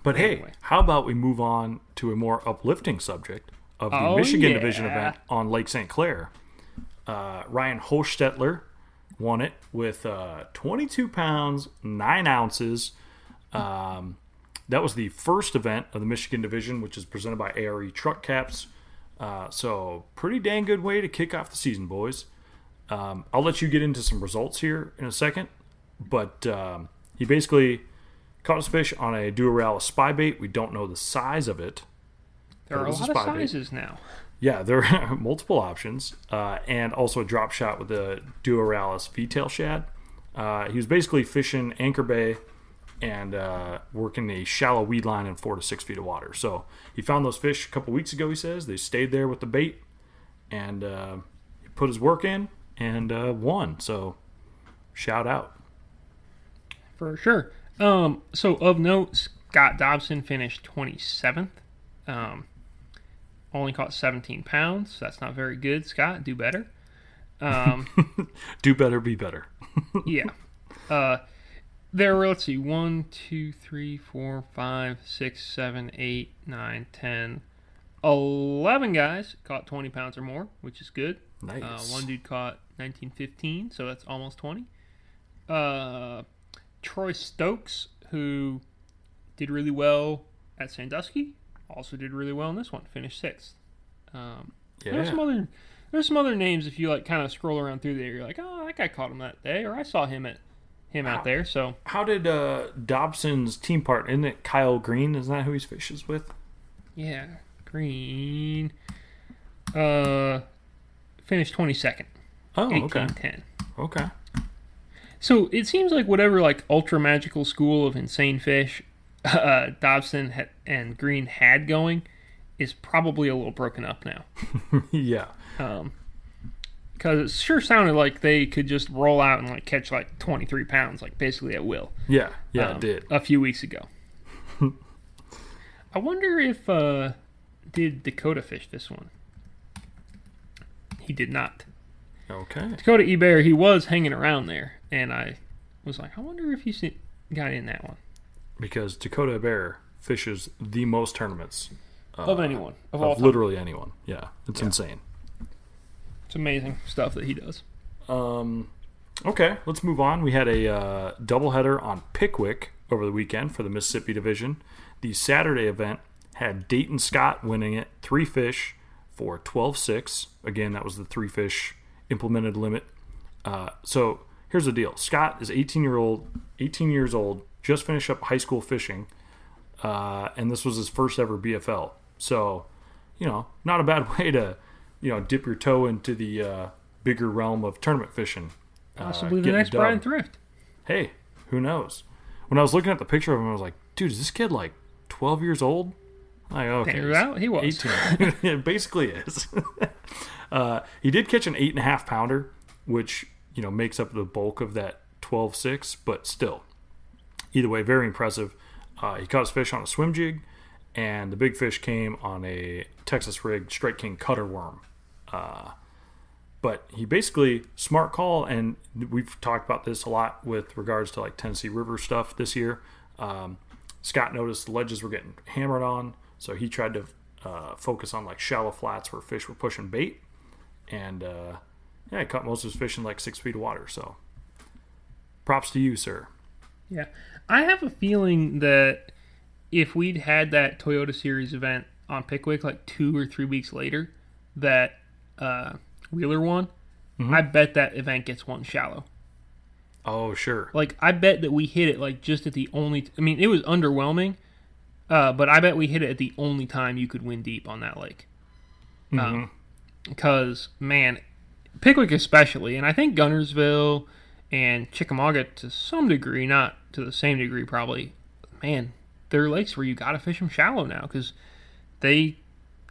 But hey, how about we move on to a more uplifting subject of the Oh, Michigan yeah. Division event on Lake St. Clair? Uh, Ryan Hostetler won it with uh, 22 pounds, 9 ounces. Um, that was the first event of the Michigan Division, which is presented by ARE Truck Caps. Uh, so, pretty dang good way to kick off the season, boys. Um, I'll let you get into some results here in a second, but um, he basically caught his fish on a Duo Realis spy bait. We don't know the size of it. There are a a lot of spy bait. sizes now. Yeah, there are multiple options, uh, and also a drop shot with the Duo Realis V-tail shad. Uh, he was basically fishing Anchor Bay and uh, working a shallow weed line in four to six feet of water. So he found those fish a couple weeks ago. He says they stayed there with the bait, and uh, he put his work in and uh, won. So shout out. For sure. Um, so of note, Scott Dobson finished 27th. Um, only caught 17 pounds. That's not very good. Scott, do better. Um, Do better, be better. yeah. Uh, there were, let's see, 1, 2, 3, 4, 5, 6, 7, 8, 9, 10, 11 guys caught 20 pounds or more, which is good. Nice. Uh, one dude caught 1915, so that's almost 20. Uh, Troy Stokes, who did really well at Sandusky, also did really well in this one. Finished sixth. Um, There's some Yeah. other there's some other names if you like kind of scroll around through there. You're like, oh, that guy caught him that day, or I saw him at him out there. So How did uh, Dobson's team partner? Isn't it Kyle Green? Isn't that who he fishes with? yeah, Green. Uh, finished 22nd, Oh, 18 okay. 10. Okay. So it seems like whatever like ultra magical school of insane fish uh, Dobson and Green had going is probably a little broken up now. yeah. Because it sure sounded like they could just roll out and like catch like 23 pounds, like basically at will. Yeah. Yeah, um, it did. a few weeks ago. I wonder if uh, did Dakota fish this one. He did not. Okay. Dakota Ebare, he was hanging around there, and I was like, I wonder if he's got in that one Because Dakota Ebare fishes the most tournaments of anyone of all of literally anyone. Yeah. It's insane. It's amazing stuff that he does. Um, okay, let's move on. We had a uh, doubleheader on Pickwick over the weekend for the Mississippi Division. The Saturday event had Dayton Scott winning it, three fish for 12 6. Again, that was the three fish implemented limit. Uh, so here's the deal Scott is 18 year old, 18 years old, just finished up high school fishing, uh, and this was his first ever BFL. So, you know, not a bad way to, you know, dip your toe into the uh, bigger realm of tournament fishing. Uh, Possibly the next dub. Bryan Thrift. Hey, who knows? When I was looking at the picture of him, I was like, dude, is this kid like 12 years old? Like, okay. Out he was. 18. it basically is. uh, he did catch an eight and a half pounder, which, you know, makes up the bulk of that 12 6, but still, either way, very impressive. Uh, he caught his fish on a swim jig, and the big fish came on a Texas rig Strike King cutter worm. Uh, but he basically smart call, and we've talked about this a lot with regards to like Tennessee River stuff this year. Um, Scott noticed the ledges were getting hammered on, so he tried to uh, focus on like shallow flats where fish were pushing bait, and uh, yeah, he caught most of his fish in like six feet of water. So, props to you, sir. Yeah. I have a feeling that if we'd had that Toyota Series event on Pickwick like two or three weeks later, that uh, Wheeler won, I bet that event gets one shallow. Oh, sure. Like, I bet that we hit it like just at the only. I mean, it was underwhelming, uh, but I bet we hit it at the only time you could win deep on that lake. Because, man, Pickwick especially, and I think Guntersville and Chickamauga to some degree, not to the same degree probably, man, they're lakes where you got to fish them shallow now because they,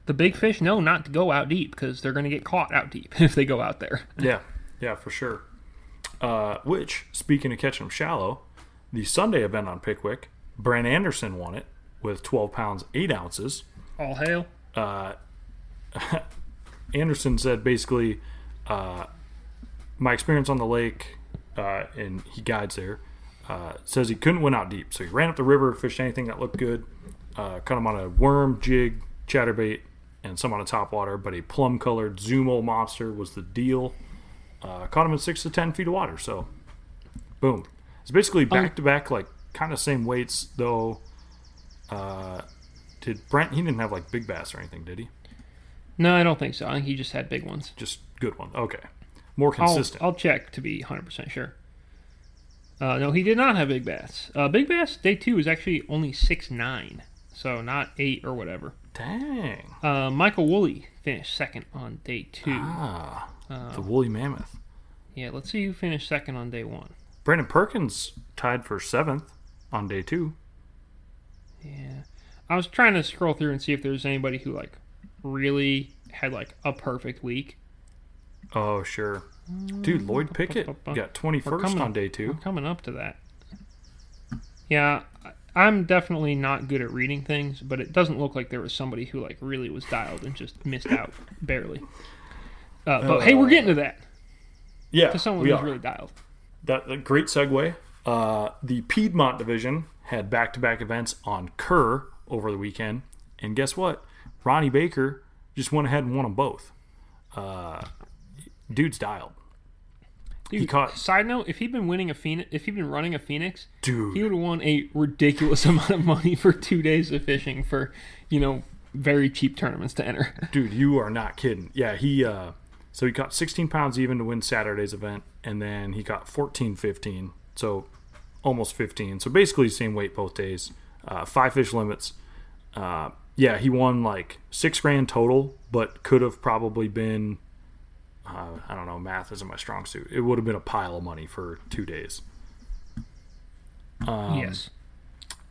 the big fish know not to go out deep because they're going to get caught out deep if they go out there. Yeah, yeah, for sure. Uh, which, speaking of catching them shallow, the Sunday event on Pickwick, Brent Anderson won it with 12 pounds, 8 ounces. All hail. Anderson said basically, uh, my experience on the lake, uh, and he guides there, uh, says he couldn't win out deep. So he ran up the river, fished anything that looked good, uh, caught him on a worm, jig, chatterbait, and some on a top water, But a plum colored Zoom Ol' Monster was the deal. Uh, caught him in six to ten feet of water. So, boom. It's basically back to back, like kind of same weights, though. Uh, did Brent? He didn't have like big bass or anything, did he? No, I don't think so. I think he just had big ones. Just good one. Okay, more I'll, consistent. I'll check to be 100% sure. Uh, no, he did not have big bass. Uh, big bass day two is actually only six nine, so not eight or whatever. Dang. Uh, Michael Woolley finished second on day two. Ah, Uh, the woolly mammoth. Yeah, let's see who finished second on day one. Brandon Perkins tied for seventh on day two. Yeah, I was trying to scroll through and see if there's anybody who like really had like a perfect week. Oh sure, dude. Lloyd Pickett got twenty first coming- on day two. coming up to that. Yeah, I- I'm definitely not good at reading things, but it doesn't look like there was somebody who like really was dialed and just missed out barely. Uh, but hey, we're getting to that. Yeah, To someone who's are. really dialed. That great segue. Uh, the Piedmont division had back to back events on Kerr over the weekend, and guess what? Ronnie Baker just went ahead and won them both. Uh, dude's dialed. Dude, caught- Side note: If he'd been winning a Phoenix, if he'd been running a Phoenix, Dude. he would have won a ridiculous amount of money for two days of fishing for, you know, very cheap tournaments to enter. Dude, you are not kidding. Yeah, he uh so he caught 16 pounds even to win Saturday's event and then he caught 14 15. So almost 15. So basically same weight both days. Uh five fish limits. Uh yeah, he won like 6 grand total, but could have probably been uh, I don't know, math isn't my strong suit. It would have been a pile of money for 2 days. Um, yes.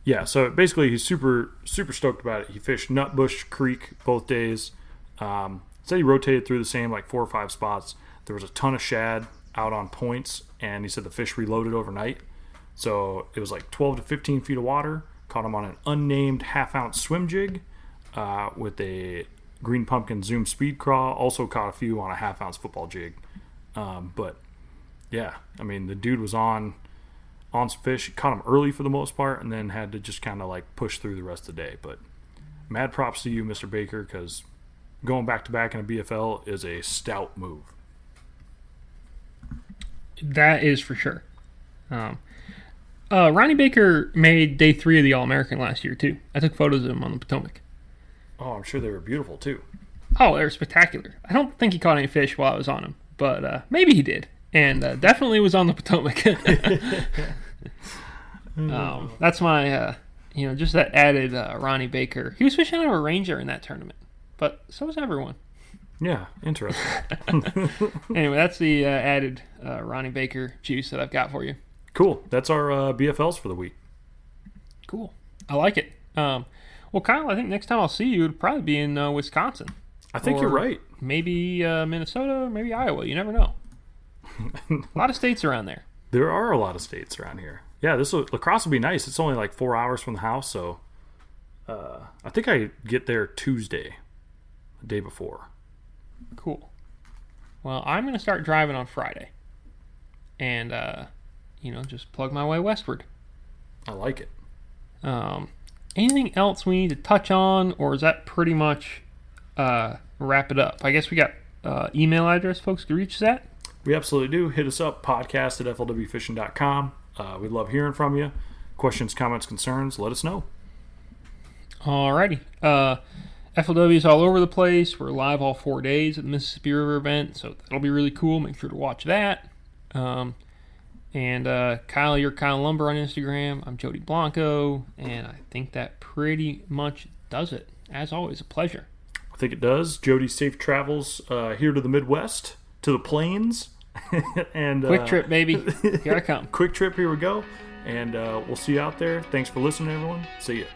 yeah, so basically he's super super stoked about it. He fished Nutbush Creek both days. Um, said he rotated through the same like four or five spots. There was a ton of shad out on points, and he said the fish reloaded overnight. So it was like 12 to 15 feet of water. Caught him on an unnamed half ounce swim jig uh, with a green pumpkin zoom speed craw. Also caught a few on a half ounce football jig. Um, but yeah, I mean the dude was on on some fish. Caught him early for the most part, and then had to just kind of like push through the rest of the day. But mad props to you, Mr. Baker, because going back to back in a BFL is a stout move. That is for sure. Um, uh, Ronnie Baker made day three of the All American last year too. I took photos of him on the Potomac. Oh, I'm sure they were beautiful too. Oh, they were spectacular. I don't think he caught any fish while I was on him, but uh, maybe he did, and uh, definitely was on the Potomac. um, that's my, uh, you know, just that added uh, Ronnie Baker. He was fishing out of a Ranger in that tournament, but so was everyone. Yeah, interesting. Anyway, that's the uh, added uh, Ronnie Baker juice that I've got for you. cool. That's our uh, BFLs for the week. Cool. I like it. Um, well, Kyle, I think next time I'll see you, it'll probably be in uh, Wisconsin. I think you're right. Maybe uh, Minnesota, maybe Iowa. You never know. a lot of states around there. There are a lot of states around here. Yeah, this will, La Crosse will be nice. It's only like four hours from the house, so uh, I think I get there Tuesday, the day before. Cool. Well, I'm going to start driving on Friday. And, uh, you know, just plug my way westward. I like it. Um, anything else we need to touch on, or is that pretty much uh, wrap it up? I guess we got uh, email address folks to reach us at. We absolutely do. Hit us up, podcast at flwfishing.com. Uh, we love hearing from you. Questions, comments, concerns, let us know. Alrighty. Uh, FLW is all over the place. We're live all four days at the Mississippi River event, so that'll be really cool. Make sure to watch that. Um, and uh, Kyle, you're Kyle Lumber on Instagram. I'm Jody Blanco, and I think that pretty much does it. As always, a pleasure. I think it does. Jody, safe travels uh, here to the Midwest, to the plains. and Quick uh, trip, baby. Here I come. Quick trip, here we go. And uh, we'll see you out there. Thanks for listening, everyone. See ya.